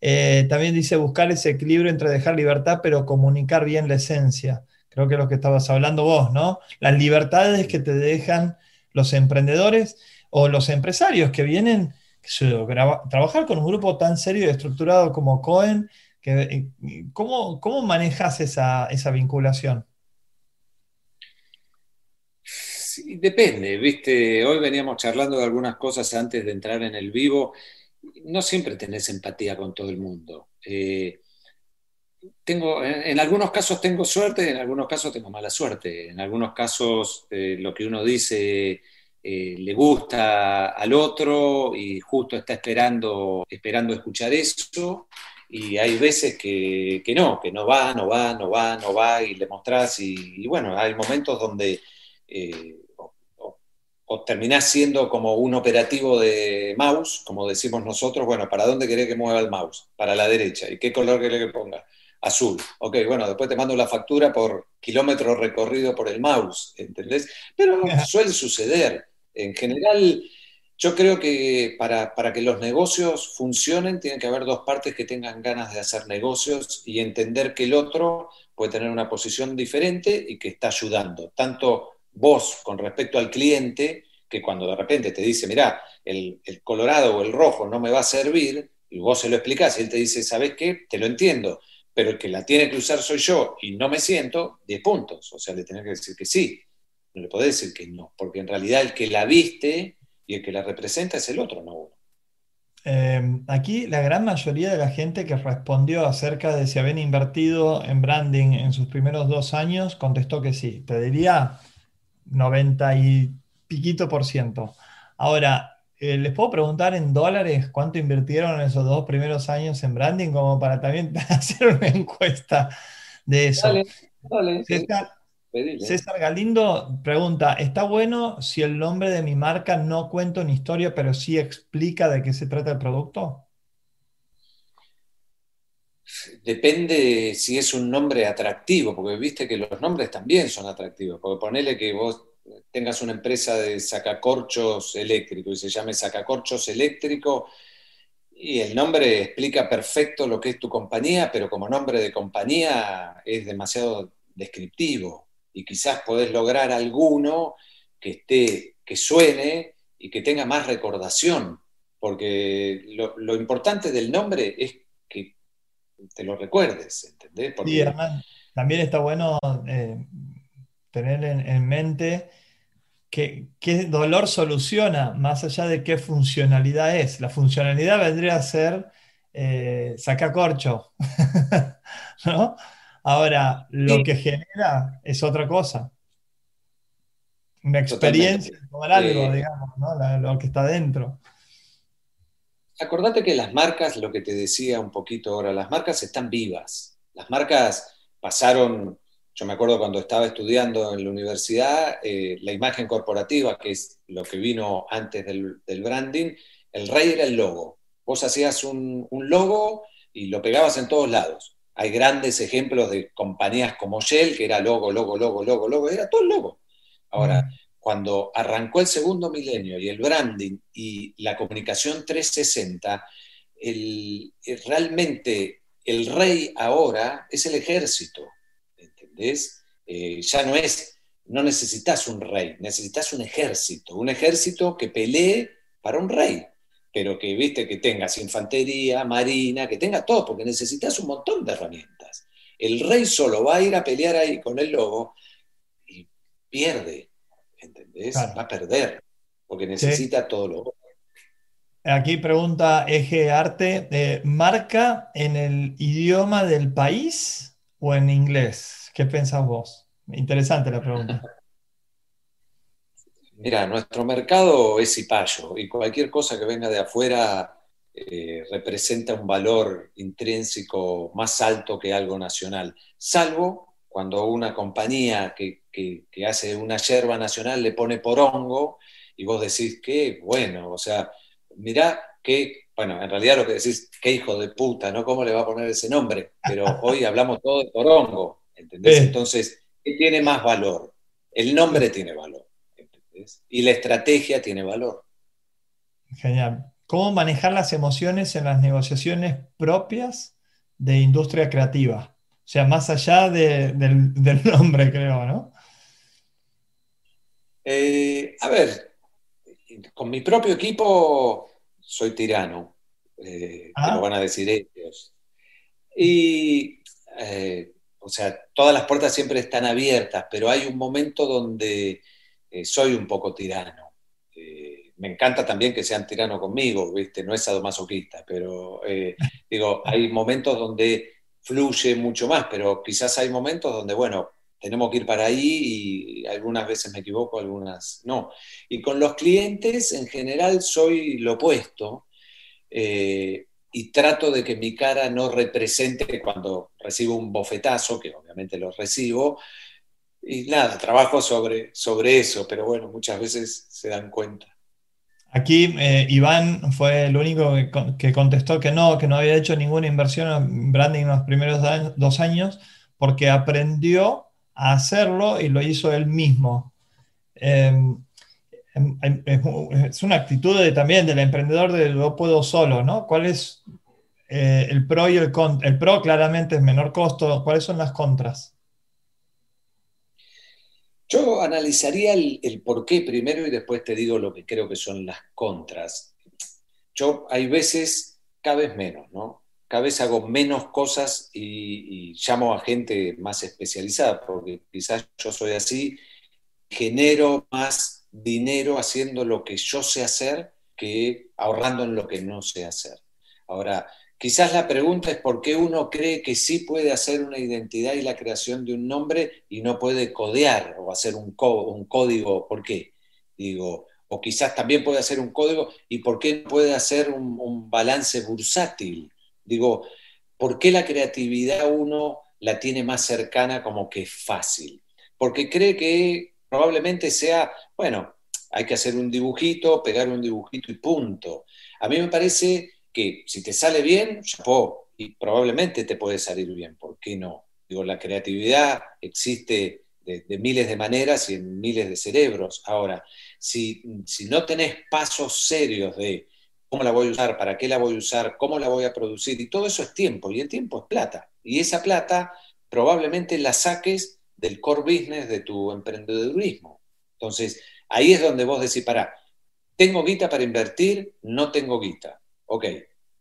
Eh, también dice buscar ese equilibrio entre dejar libertad, pero comunicar bien la esencia. Creo que es lo que estabas hablando vos, ¿no? Las libertades que te dejan los emprendedores o los empresarios que vienen a trabajar con un grupo tan serio y estructurado como Cohen. Que, eh, ¿cómo, ¿Cómo manejas esa, esa vinculación? Sí, depende, viste, hoy veníamos charlando de algunas cosas antes de entrar en el vivo no siempre tenés empatía con todo el mundo. Eh, tengo, en, algunos casos tengo suerte, en algunos casos tengo mala suerte. En algunos casos eh, lo que uno dice eh, le gusta al otro y justo está esperando, esperando escuchar eso. Y hay veces que, no, que no va, no va, no va, no va, y le mostrás. Y, bueno, hay momentos donde o terminás siendo como un operativo de mouse, como decimos nosotros, bueno, ¿para dónde querés que mueva el mouse? Para la derecha. ¿Y qué color querés que ponga? Azul. Ok, bueno, después te mando la factura por kilómetro recorrido por el mouse, ¿entendés? Pero suele suceder. En general, yo creo que para, para, que los negocios funcionen, tienen que haber dos partes que tengan ganas de hacer negocios y entender que el otro puede tener una posición diferente y que está ayudando, tanto vos con respecto al cliente, que cuando de repente te dice, mira, el, colorado o el rojo no me va a servir, y vos se lo explicás y él te dice, ¿sabes qué? Te lo entiendo, pero el que la tiene que usar soy yo y no me siento, 10 puntos. O sea, le tenés que decir que sí, no le podés decir que no, porque en realidad el que la viste y el que la representa es el otro, no uno. Em, aquí la gran mayoría de la gente que respondió acerca de si habían invertido en branding en sus primeros dos años contestó que sí. Te diría 90 y piquito por ciento. Ahora, eh, ¿les puedo preguntar en dólares cuánto invirtieron en esos dos primeros años en branding? Como para también hacer una encuesta de eso. César, Galindo pregunta, ¿está bueno si el nombre de mi marca no cuenta una historia, pero sí explica de qué se trata el producto? Depende si es un nombre atractivo, porque viste que los nombres también son atractivos, porque ponele que vos tengas una empresa de sacacorchos eléctrico y se llame sacacorchos eléctrico y el nombre explica perfecto lo que es tu compañía, pero como nombre de compañía es demasiado descriptivo. Y quizás podés lograr alguno que esté, que suene y que tenga más recordación, porque lo, lo importante del nombre es te lo recuerdes, ¿entendés? Sí, además, también está bueno eh, tener en, mente que, qué dolor soluciona, más allá de qué funcionalidad es. La funcionalidad vendría a ser eh, sacacorcho, ¿no? Ahora, lo que genera es otra cosa. Una experiencia, tomar algo, digamos, ¿no? lo que está dentro. Acordate que las marcas, lo que te decía un poquito ahora, las marcas están vivas. Las marcas pasaron, yo me acuerdo cuando estaba estudiando en la universidad, eh, la imagen corporativa, que es lo que vino antes del, branding, el rey era el logo. Vos hacías un, logo y lo pegabas en todos lados. Hay grandes ejemplos de compañías como Shell, que era logo, logo, logo, logo, logo, era todo el logo. Ahora, mm cuando arrancó el segundo milenio y el branding y la comunicación 360, realmente el rey ahora es el ejército, ¿entendés? Eh, ya no es, no necesitas un rey, necesitas un ejército, un ejército que pelee para un rey, pero que, viste, que tengas infantería, marina, que tenga todo, porque necesitas un montón de herramientas. El rey solo va a ir a pelear ahí con el lobo y pierde Va a perder, porque necesita todo lo Aquí pregunta Eje Arte, eh, ¿marca en el idioma del país o en inglés? ¿Qué pensás vos? Interesante la pregunta. Mira, nuestro mercado es cipayo y cualquier cosa que venga de afuera eh, representa un valor intrínseco más alto que algo nacional, salvo cuando una compañía que que, hace una yerba nacional le pone porongo y vos decís que, bueno, o sea, mirá que, bueno, en realidad lo que decís, qué hijo de puta, ¿no? ¿Cómo le va a poner ese nombre? Pero hoy hablamos todo de porongo, ¿entendés? Entonces, ¿qué tiene más valor? El nombre tiene valor, ¿entendés? Y la estrategia tiene valor. Genial. ¿Cómo manejar las emociones en las negociaciones propias de industria creativa? O sea, más allá del, del nombre, creo, ¿no? Eh, a ver, con mi propio equipo soy tirano, eh, ah. lo van a decir ellos. Y, eh, o sea, todas las puertas siempre están abiertas, pero hay un momento donde soy un poco tirano. me encanta también que sean tirano conmigo, ¿viste? No es sadomasoquista, pero digo, hay momentos donde fluye mucho más, pero quizás hay momentos donde, bueno, tenemos que ir para ahí y algunas veces me equivoco, algunas no. Y con los clientes en general soy lo opuesto eh, y trato de que mi cara no represente cuando recibo un bofetazo, que obviamente lo recibo, y nada, trabajo sobre, sobre eso, pero bueno, muchas veces se dan cuenta. Aquí eh, Iván fue el único que, contestó que no, que no había hecho ninguna inversión en branding en los primeros dos años porque aprendió a hacerlo y lo hizo él mismo. Em, em, em, es una actitud también del emprendedor de lo puedo solo, ¿no? ¿Cuál es eh, el pro y el contra? El pro claramente es menor costo, ¿cuáles son las contras? Yo analizaría el, el por qué primero y después te digo lo que creo que son las contras. Yo hay veces, cada vez menos, ¿no? cada vez hago menos cosas y, llamo a gente más especializada, porque quizás yo soy así, genero más dinero haciendo lo que yo sé hacer que ahorrando en lo que no sé hacer. Ahora, quizás la pregunta es por qué uno cree que sí puede hacer una identidad y la creación de un nombre y no puede codear o hacer un, código, ¿por qué? Digo, o quizás también puede hacer un código y por qué no puede hacer un, un balance bursátil Digo, ¿por qué la creatividad uno la tiene más cercana como que es fácil? Porque cree que probablemente sea, bueno, hay que hacer un dibujito, pegar un dibujito y punto. A mí me parece que si te sale bien, chapó, y probablemente te puede salir bien, ¿por qué no? Digo, la creatividad existe de, miles de maneras y en miles de cerebros. Ahora, si, si no tenés pasos serios de cómo la voy a usar, para qué la voy a usar, cómo la voy a producir, y todo eso es tiempo, y el tiempo es plata. Y esa plata probablemente la saques del core business de tu emprendedurismo. Entonces, ahí es donde vos decís, para, ¿tengo guita para invertir? No tengo guita. Ok,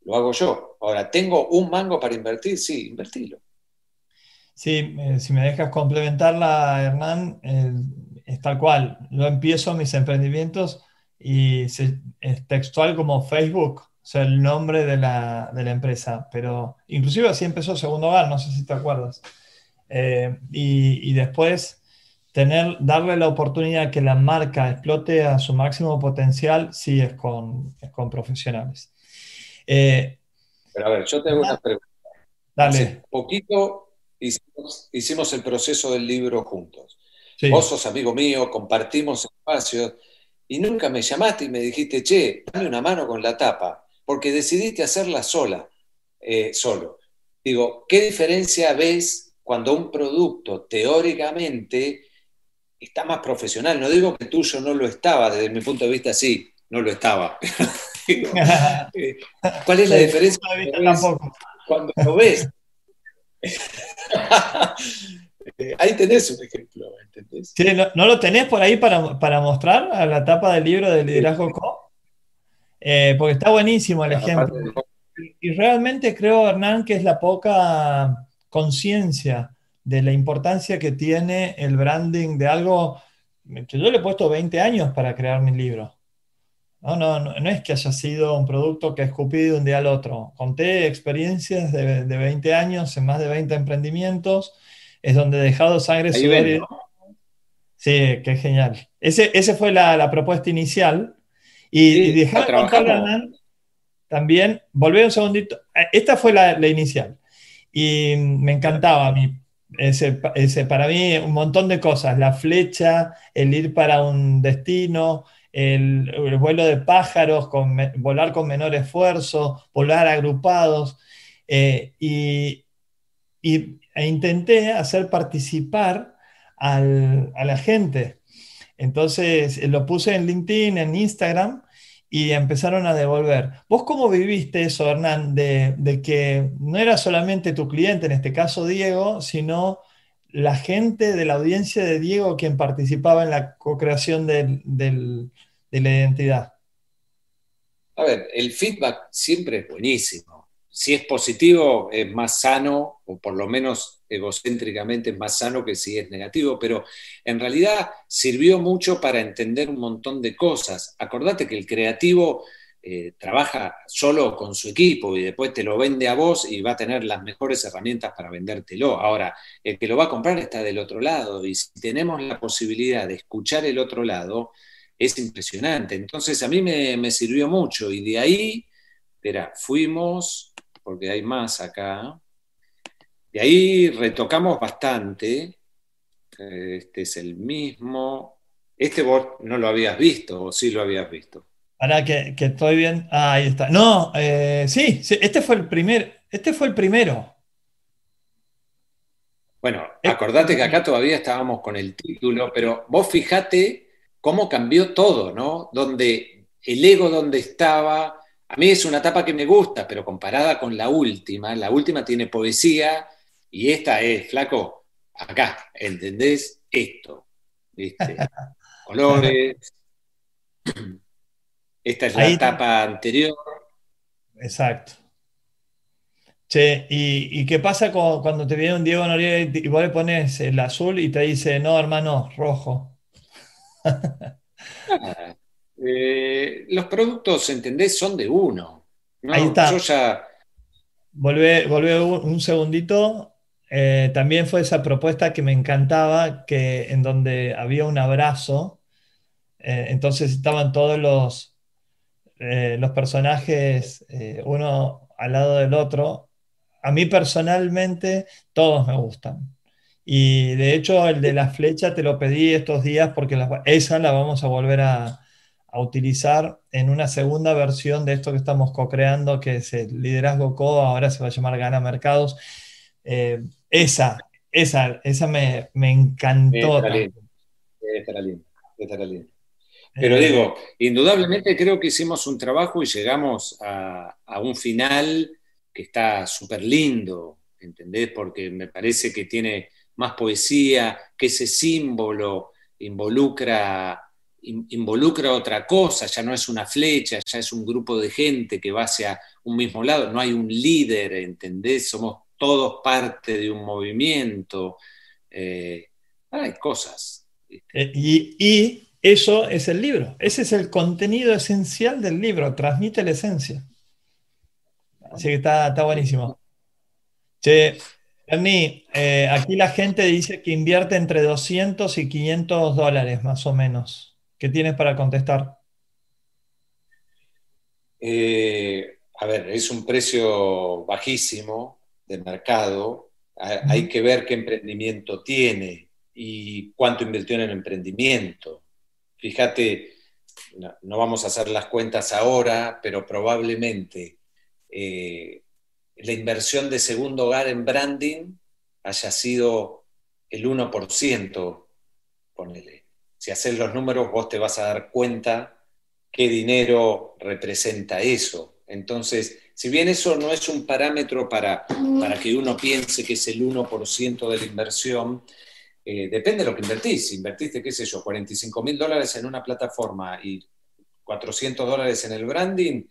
lo hago yo. Ahora, ¿tengo un mango para invertir? Sí, invertilo. Sí, eh, si me dejas complementarla, Hernán, eh, es tal cual. Yo empiezo mis emprendimientos y es textual como Facebook, o sea, el nombre de la, de la empresa, pero inclusive así empezó Segundo Hogar, no sé si te acuerdas. Eh, y, y, después tener, darle la oportunidad que la marca explote a su máximo potencial, sí es con, es con profesionales. Eh, pero a ver, yo tengo una pregunta. Dale. Hace poquito hicimos, el proceso del libro juntos. Vos sos amigo mío, compartimos espacios y nunca me llamaste y me dijiste, che, dame una mano con la tapa, porque decidiste hacerla sola, eh, solo. Digo, ¿qué diferencia ves cuando un producto teóricamente está más profesional? No digo que tuyo no lo estaba, desde mi punto de vista sí, no lo estaba. Eh, ¿Cuál es la diferencia cuando lo ves? Eh, ahí tenés un ejemplo, ¿entendés? ¿no, lo tenés por ahí para, mostrar a la tapa del libro de Liderazgo Co? Eh, porque está buenísimo el ejemplo. Y realmente creo, Hernán, que es la poca conciencia de la importancia que tiene el branding de algo que yo le he puesto 20 años para crear mi libro. No, no, no, es que haya sido un producto que escupí de un día al otro. Conté experiencias de, 20 años en más de 20 emprendimientos. Es donde he dejado sangre, sudor y... Sí, qué genial. Ese, ese fue la, propuesta inicial. Y, y dejar también, volver un segundito. Esta fue la, inicial. Y me encantaba a mí. Ese, ese, para mí un montón de cosas, la flecha, el ir para un destino, el, vuelo de pájaros, con, volar con menor esfuerzo, volar agrupados. Eh, y, e intenté hacer participar a la gente. Entonces eh, lo puse en LinkedIn, en Instagram, y empezaron a devolver. ¿Vos cómo viviste eso, Hernán, de, que no era solamente tu cliente, en este caso Diego, sino la gente de la audiencia de Diego quien participaba en la co-creación del, de la identidad? A ver, el feedback siempre es buenísimo. Si es positivo, es más sano, o por lo menos egocéntricamente es más sano que si es negativo, pero en realidad sirvió mucho para entender un montón de cosas. Acordate que el creativo eh, trabaja solo con su equipo y después te lo vende a vos y va a tener las mejores herramientas para vendértelo. Ahora, el que lo va a comprar está del otro lado y si tenemos la posibilidad de escuchar el otro lado, es impresionante. Entonces a mí me, sirvió mucho y de ahí, espera, fuimos, porque hay más acá, de ahí retocamos bastante. Este es el mismo. Este vos no lo habías visto o sí lo habías visto. Ahora que, estoy bien. Ah, ahí está. No, eh, sí, este fue el primer, este fue el primero. Bueno, acordate que acá todavía estábamos con el título, pero vos fijate cómo cambió todo, ¿no? Donde el ego donde estaba, a mí es una etapa que me gusta, pero comparada con la última, la última tiene poesía y esta es, flaco, acá, ¿entendés? Esto, ¿viste? Colores. Esta es la etapa anterior. Exacto. Che, ¿y, qué pasa cuando te viene un Diego Noriega y vos le pones el azul y te dice, no, hermano, rojo? Eh, los productos, ¿entendés? Son de uno. Ahí está. Yo ya... Volvé, un segundito. Eh, también fue esa propuesta que me encantaba, que en donde había un abrazo. Eh, entonces estaban todos los, los personajes, uno al lado del otro. A mí personalmente, todos me gustan. Y de hecho, el de la flecha te lo pedí estos días porque esa la vamos a volver a, utilizar en una segunda versión de esto que estamos co-creando, que es el Liderazgo Co. Ahora se va a llamar Gana Mercados. Eh, esa, esa, esa me, encantó. Pero digo, indudablemente creo que hicimos un trabajo y llegamos a, a un final que está súper lindo, ¿entendés? Porque me parece que tiene más poesía, que ese símbolo involucra, involucra otra cosa, ya no es una flecha, ya es un grupo de gente que va hacia un mismo lado, no hay un líder, ¿entendés? Somos todos parte de un movimiento. Eh, hay cosas. Eh, y, eso es el libro, ese es el contenido esencial del libro, transmite la esencia. Así que está, está buenísimo. Che, Ernie, eh, aquí la gente dice que invierte entre 200 y 500 dólares más o menos. ¿Qué tienes para contestar? Eh, A ver, es un precio bajísimo de mercado. Hay que ver qué emprendimiento tiene y cuánto invirtió en el emprendimiento. Fíjate, no, vamos a hacer las cuentas ahora, pero probablemente eh, la inversión de segundo hogar en branding haya sido el 1%, ponele. Si haces los números, vos te vas a dar cuenta qué dinero representa eso. Entonces, si bien eso no es un parámetro para, para que uno piense que es el 1% de la inversión, eh, depende de lo que invertís. Si invertiste, qué sé yo, 45 mil dólares en una plataforma y 400 dólares en el branding,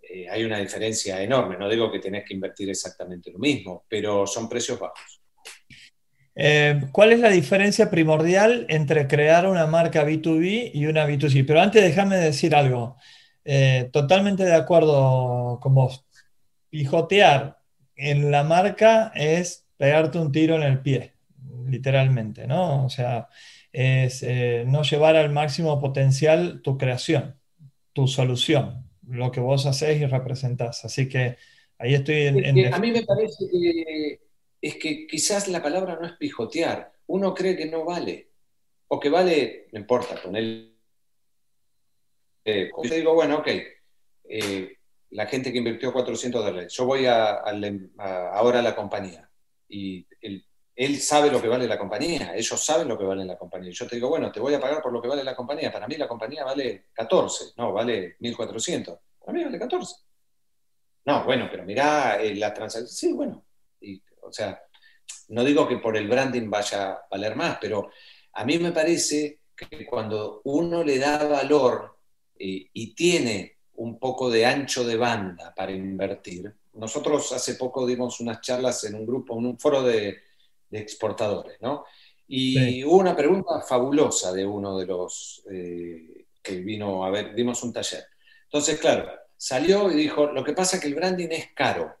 eh, hay una diferencia enorme. No digo que tenés que invertir exactamente lo mismo, pero son precios bajos. Eh, ¿Cuál es la diferencia primordial entre crear una marca B2B y una B2C? Pero antes déjame decir algo. totalmente de acuerdo con vos. Pijotear en la marca es pegarte un tiro en el pie literalmente, ¿no? O sea, es eh, no llevar al máximo potencial tu creación, tu solución, lo que vos hacés y representás. Así que ahí estoy en... a mí me parece que es que quizás la palabra no es pijotear. Uno cree que no vale, o que vale, no importa, con él. Eh, yo digo, bueno, ok, eh, la gente que invirtió 400 dólares, yo voy a, ahora a la compañía y él sabe lo que vale la compañía, ellos saben lo que vale la compañía. Yo te digo, bueno, te voy a pagar por lo que vale la compañía. Para mí la compañía vale 14, no, vale 1.400. Para mí vale 14. No, bueno, pero mirá eh, la transacción. Sí, bueno. O sea, no digo que por el branding vaya a valer más, pero a mí me parece que cuando uno le da valor y tiene un poco de ancho de banda para invertir, nosotros hace poco dimos unas charlas en un grupo, en un foro de de exportadores, ¿no? Y hubo una pregunta fabulosa de uno de los eh, que vino a ver, dimos un taller. Entonces, claro, salió y dijo, lo que pasa es que el branding es caro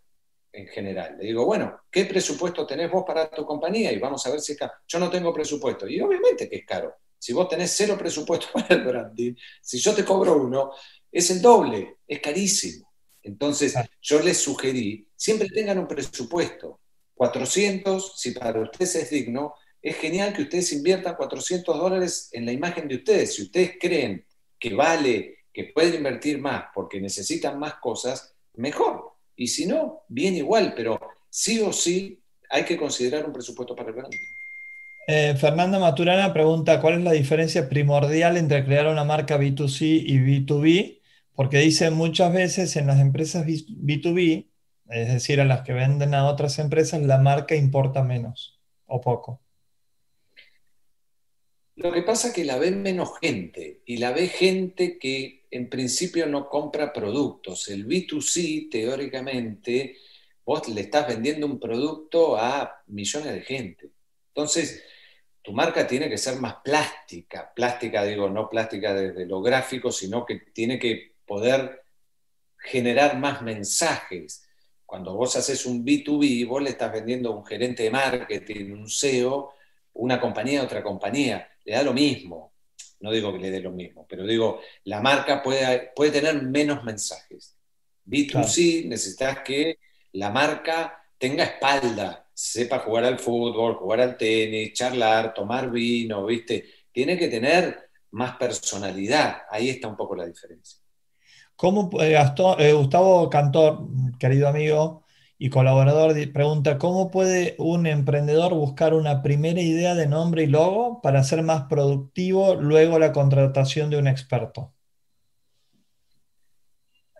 en general. Le digo, bueno, ¿qué presupuesto tenés vos para tu compañía? Y vamos a ver si es caro. Yo no tengo presupuesto. Y obviamente que es caro. Si vos tenés cero presupuesto para el branding, si yo te cobro uno, es el doble, es carísimo. Entonces, yo les sugerí, siempre tengan un presupuesto. 400, si para ustedes es digno, es genial que ustedes inviertan 400 dólares en la imagen de ustedes. Si ustedes creen que vale, que pueden invertir más porque necesitan más cosas, mejor. Y si no, bien igual, pero sí o sí hay que considerar un presupuesto para el branding. Eh, Fernanda Maturana pregunta, ¿cuál es la diferencia primordial entre crear una marca B2C y B2B? Porque dice muchas veces en las empresas B2B es decir, a las que venden a otras empresas, la marca importa menos o poco. Lo que pasa es que la ve menos gente y la ve gente que en principio no compra productos. El B2C, teóricamente, vos le estás vendiendo un producto a millones de gente. Entonces, tu marca tiene que ser más plástica. Plástica, digo, no plástica desde lo gráfico, sino que tiene que poder generar más mensajes cuando vos haces un B2B, vos le estás vendiendo a un gerente de marketing, un CEO, una compañía a otra compañía, le da lo mismo. No digo que le dé lo mismo, pero digo, la marca puede, puede tener menos mensajes. B2C necesitas que la marca tenga espalda, sepa jugar al fútbol, jugar al tenis, charlar, tomar vino, ¿viste? Tiene que tener más personalidad. Ahí está un poco la diferencia. ¿Cómo, eh, eh, Gustavo Cantor, querido amigo y colaborador, pregunta, ¿cómo puede un emprendedor buscar una primera idea de nombre y logo para ser más productivo luego la contratación de un experto?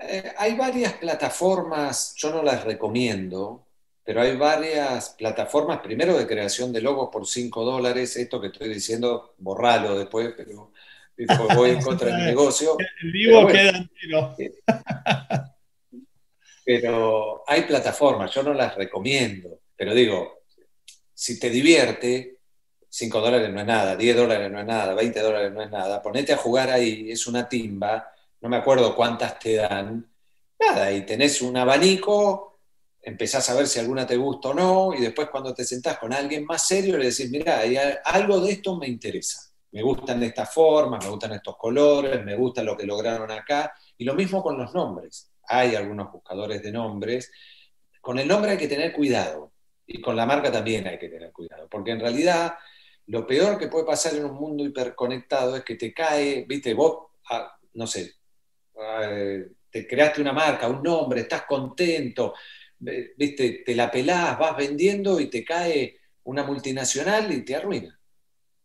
Eh, hay varias plataformas, yo no las recomiendo, pero hay varias plataformas, primero de creación de logos por 5 dólares, esto que estoy diciendo, borralo después, pero voy en contra del negocio. El vivo queda Pero hay plataformas, yo no las recomiendo, pero digo, si te divierte, 5 dólares no es nada, 10 dólares no es nada, 20 dólares no es nada, ponete a jugar ahí, es una timba, no me acuerdo cuántas te dan, nada, y tenés un abanico, empezás a ver si alguna te gusta o no, y después cuando te sentás con alguien más serio le decís, mira, algo de esto me interesa me gustan de esta forma, me gustan estos colores, me gusta lo que lograron acá. Y lo mismo con los nombres. Hay algunos buscadores de nombres. Con el nombre hay que tener cuidado y con la marca también hay que tener cuidado, porque en realidad lo peor que puede pasar en un mundo hiperconectado es que te cae, viste, vos, ah, no sé, eh, te creaste una marca, un nombre, estás contento, viste, te la pelás, vas vendiendo y te cae una multinacional y te arruina.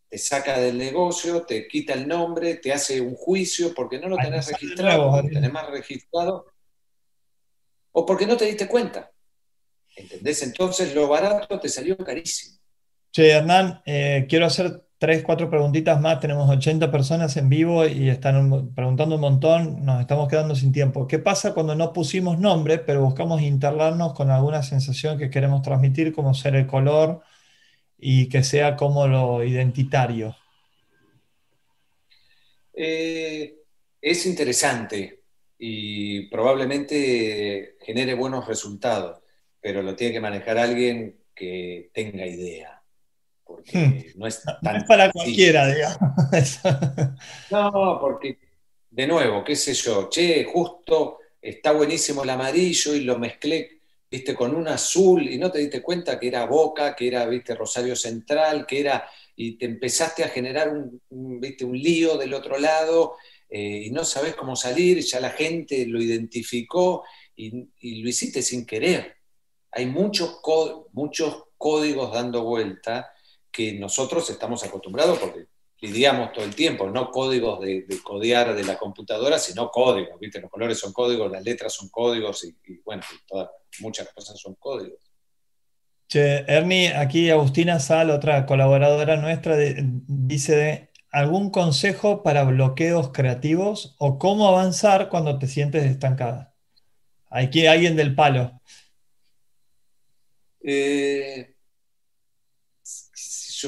Te saca del negocio, te quita el nombre, te hace un juicio porque no lo tenés registrado, porque tenés más registrado, o porque no te diste cuenta. ¿Entendés? Entonces lo barato te salió carísimo. Che, Hernán, eh, quiero hacer tres, cuatro preguntitas más. Tenemos 80 personas en vivo y están preguntando un montón. Nos estamos quedando sin tiempo. ¿Qué pasa cuando no pusimos nombre, pero buscamos internarnos con alguna sensación que queremos transmitir, como ser el color y que sea como lo identitario? Eh, es interesante y probablemente genere buenos resultados, pero lo tiene que manejar alguien que tenga idea porque hmm. no es tan... para cualquiera, digamos. no, porque, de nuevo, qué sé yo, che, justo está buenísimo el amarillo y lo mezclé, viste, con un azul y no te diste cuenta que era Boca, que era, viste, Rosario Central, que era, y te empezaste a generar un, viste, un lío del otro lado eh, y no sabes cómo salir, ya la gente lo identificó y, lo hiciste sin querer. Hay muchos, muchos códigos dando vuelta que nosotros estamos acostumbrados porque lidiamos todo el tiempo, no códigos de, de, codear de la computadora, sino códigos, ¿viste? Los colores son códigos, las letras son códigos y, bueno, todas, muchas cosas son códigos. Che, Ernie, aquí Agustina Sal, otra colaboradora nuestra, dice algún consejo para bloqueos creativos o cómo avanzar cuando te sientes estancada. Aquí alguien del palo. Eh,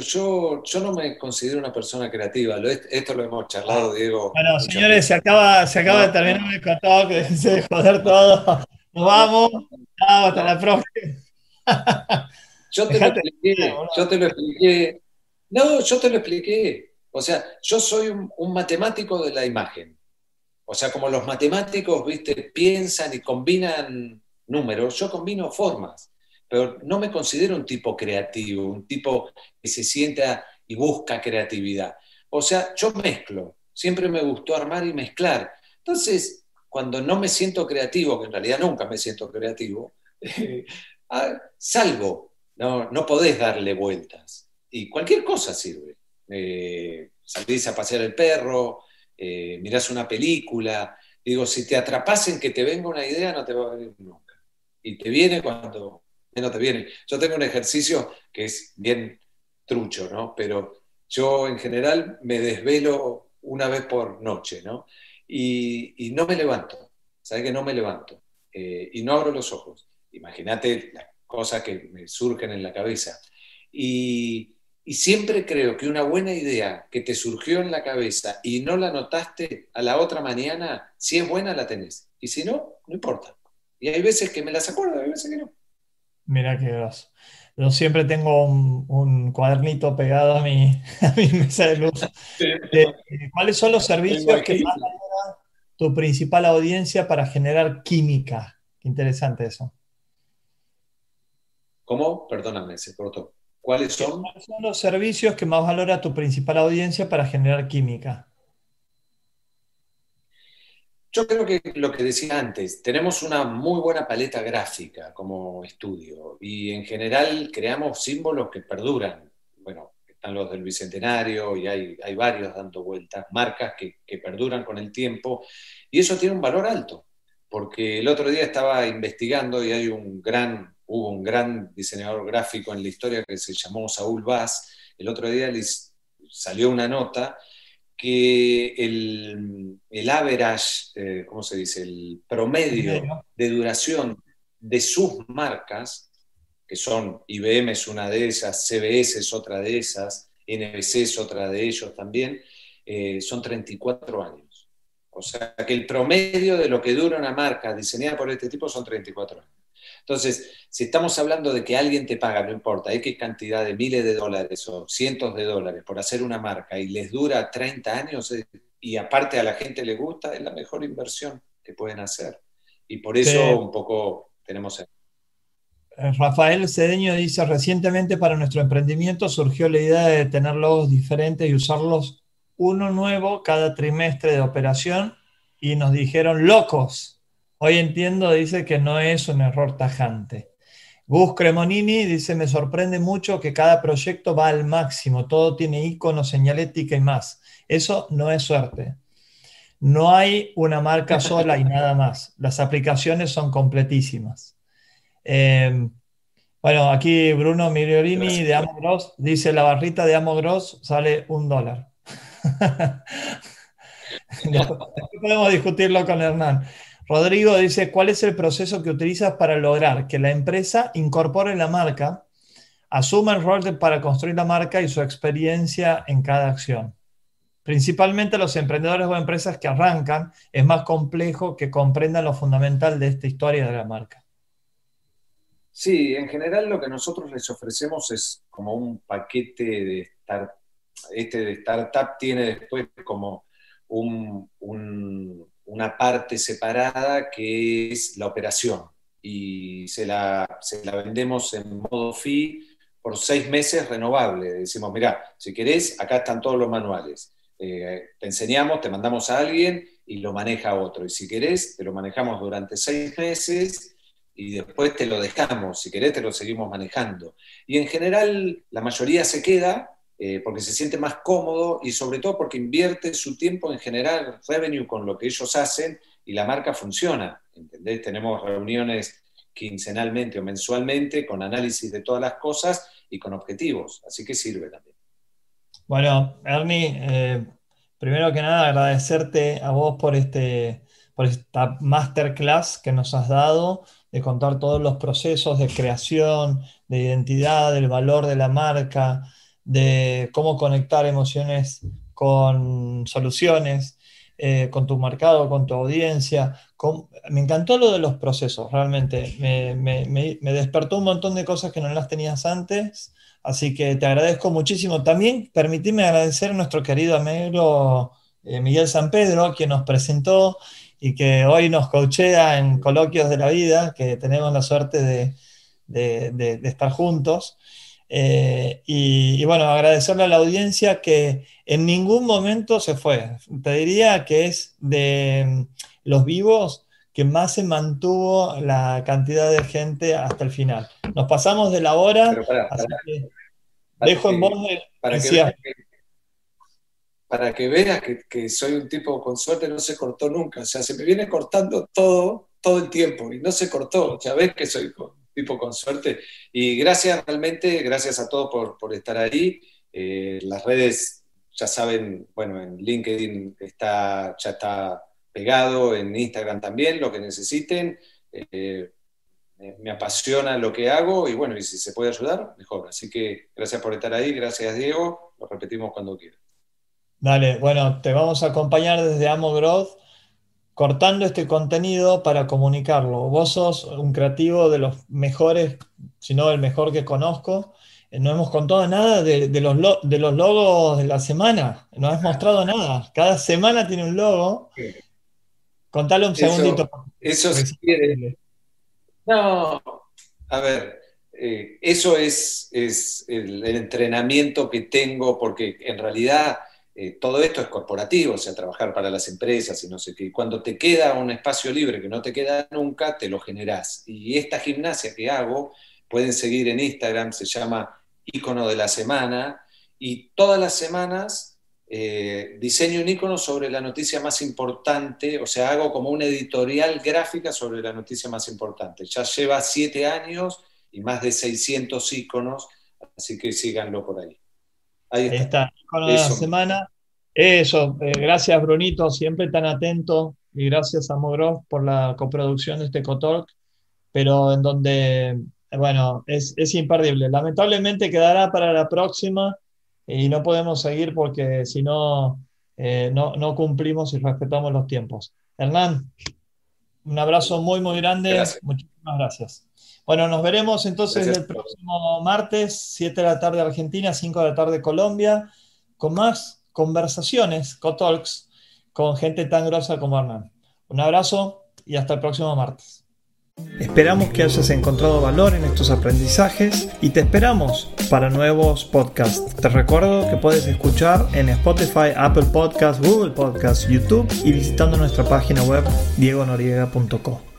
yo, yo, no me considero una persona creativa. esto lo hemos charlado, ah. Diego. Bueno, señores, se acaba, se acaba de terminar el contado, que se de joder todo. Nos vamos. Chao, hasta la próxima. Yo te lo expliqué, yo te lo expliqué. No, yo te lo expliqué. O sea, yo soy un, matemático de la imagen. O sea, como los matemáticos, viste, piensan y combinan números, yo combino formas pero no me considero un tipo creativo, un tipo que se sienta y busca creatividad. O sea, yo mezclo, siempre me gustó armar y mezclar. Entonces, cuando no me siento creativo, que en realidad nunca me siento creativo, ah, salgo, no, no podés darle vueltas. Y cualquier cosa sirve. Eh, salís a pasear el perro, eh, mirás una película. Digo, si te atrapas en que te venga una idea, no te va a venir nunca. Y te viene cuando, no te viene. Yo tengo un ejercicio que es bien trucho, ¿no? Pero yo en general me desvelo una vez por noche, ¿no? Y, no me levanto, ¿sabes que no me levanto? Eh, y no abro los ojos. Imagínate las cosas que me surgen en la cabeza. Y, y siempre creo que una buena idea que te surgió en la cabeza y no la notaste a la otra mañana, si es buena la tenés. Y si no, no importa. Y hay veces que me las acuerdo, hay veces que no. Mira qué groso. Yo siempre tengo un, cuadernito pegado a mi, mesa de luz. Eh, ¿Cuáles son los servicios que más tu principal audiencia para generar química? Qué interesante eso. ¿Cómo? Perdóname, se cortó. ¿Cuáles son? ¿Cuáles son los servicios que más valora tu principal audiencia para generar química? Yo creo que lo que decía antes, tenemos una muy buena paleta gráfica como estudio y en general creamos símbolos que perduran. Bueno, están los del Bicentenario y hay, hay varios dando vueltas, marcas que, que perduran con el tiempo y eso tiene un valor alto, porque el otro día estaba investigando y hay un gran, hubo un gran diseñador gráfico en la historia que se llamó Saúl Vaz, el otro día les salió una nota que el, el average, eh, ¿cómo se dice? El promedio de duración de sus marcas, que son IBM es una de esas, CBS es otra de esas, NBC es otra de ellos también, eh, son 34 años. O sea que el promedio de lo que dura una marca diseñada por este tipo son 34 años. Entonces, si estamos hablando de que alguien te paga, no importa, X cantidad de miles de dólares o cientos de dólares por hacer una marca y les dura 30 años eh, y aparte a la gente le gusta, es la mejor inversión que pueden hacer. Y por eso un poco tenemos... Eh, Rafael Cedeño dice, recientemente para nuestro emprendimiento surgió la idea de tener logos diferentes y usarlos uno nuevo cada trimestre de operación y nos dijeron locos. Hoy entiendo, dice que no es un error tajante. Gus Cremonini dice, me sorprende mucho que cada proyecto va al máximo, todo tiene icono, señalética y más. Eso no es suerte. No hay una marca sola y nada más. Las aplicaciones son completísimas. Em, bueno, aquí Bruno Migliorini de Amogros dice, la barrita de Amogros sale un dólar. podemos discutirlo con Hernán. Rodrigo dice, ¿cuál es el proceso que utilizas para lograr que la empresa incorpore la marca, asuma el rol para construir la marca y su experiencia en cada acción? Principalmente los emprendedores o empresas que arrancan, es más complejo que comprendan lo fundamental de esta historia de la marca. Sí, en general lo que nosotros les ofrecemos es como un paquete de startup. Este de startup tiene después como un una parte separada que es la operación y se la, vendemos en modo fee por seis meses renovable. Decimos, mira, si querés, acá están todos los manuales. Eh, te enseñamos, te mandamos a alguien y lo maneja otro. Y si querés, te lo manejamos durante seis meses y después te lo dejamos. Si querés, te lo seguimos manejando. Y en general, la mayoría se queda eh, porque se siente más cómodo y sobre todo porque invierte su tiempo en generar revenue con lo que ellos hacen y la marca funciona. ¿entendés? Tenemos reuniones quincenalmente o mensualmente con análisis de todas las cosas y con objetivos, así que sirve también. Bueno, Ernie, eh, primero que nada agradecerte a vos por, este, por esta masterclass que nos has dado, de contar todos los procesos de creación, de identidad, del valor de la marca, de cómo conectar emociones con soluciones, eh, con tu mercado, con tu audiencia. Me encantó lo de los procesos, realmente. Me, despertó un montón de cosas que no las tenías antes, así que te agradezco muchísimo. También permitime agradecer a nuestro querido amigo eh, Miguel San Pedro, quien nos presentó y que hoy nos coachea en coloquios de la vida, que tenemos la suerte de estar juntos. Eh, y, bueno, agradecerle a la audiencia que en ningún momento se fue. Te diría que es de mm, los vivos que más se mantuvo la cantidad de gente hasta el final. Nos pasamos de la hora, dejo en voz de... Para que, para que veas que, soy un tipo con suerte, no se cortó nunca. O sea, se me viene cortando todo, todo el tiempo y no se cortó. Ya ves que soy tipo con suerte. Y gracias realmente, gracias a todos por, estar ahí. Eh, las redes, ya saben, bueno, en LinkedIn está, ya está pegado, en Instagram también, lo que necesiten. Eh, me apasiona lo que hago y bueno, y si se puede ayudar, mejor. Así que gracias por estar ahí, gracias Diego, lo repetimos cuando quieras. Dale, bueno, te vamos a acompañar desde Amo Growth cortando este contenido para comunicarlo. Vos sos un creativo de los mejores, si no el mejor que conozco. Eh, no hemos contado nada de, los, de los logos de la semana. No has mostrado nada. Cada semana tiene un logo. Contalo un segundito. Eso. No, a ver, eh, eso es, es el, entrenamiento que tengo, porque en realidad eh, todo esto es corporativo, o sea, trabajar para las empresas y no sé qué. Cuando te queda un espacio libre que no te queda nunca, te lo generás. Y esta gimnasia que hago, pueden seguir en Instagram, se llama Icono de la Semana, y todas las semanas eh, diseño un icono sobre la noticia más importante, o sea, hago como una editorial gráfica sobre la noticia más importante. Ya lleva siete años y más de 600 iconos, así que síganlo por ahí. Ahí está. Ahí de la semana. Eso, eh, gracias Brunito, siempre tan atento y gracias a Mogros por la coproducción de este Cotalk, pero en donde, bueno, es, imperdible. Lamentablemente quedará para la próxima y no podemos seguir porque si no, eh, no, no, cumplimos y respetamos los tiempos. Hernán, un abrazo muy, muy grande. Muchísimas gracias. Bueno, nos veremos entonces el próximo martes, 7 de la tarde Argentina, 5 de la tarde Colombia, con más conversaciones, co-talks, con gente tan grosa como Hernán. Un abrazo y hasta el próximo martes. Esperamos que hayas encontrado valor en estos aprendizajes y te esperamos para nuevos podcasts. Te recuerdo que puedes escuchar en Spotify, Apple Podcasts, Google Podcasts, YouTube y visitando nuestra página web diegonoriega.co.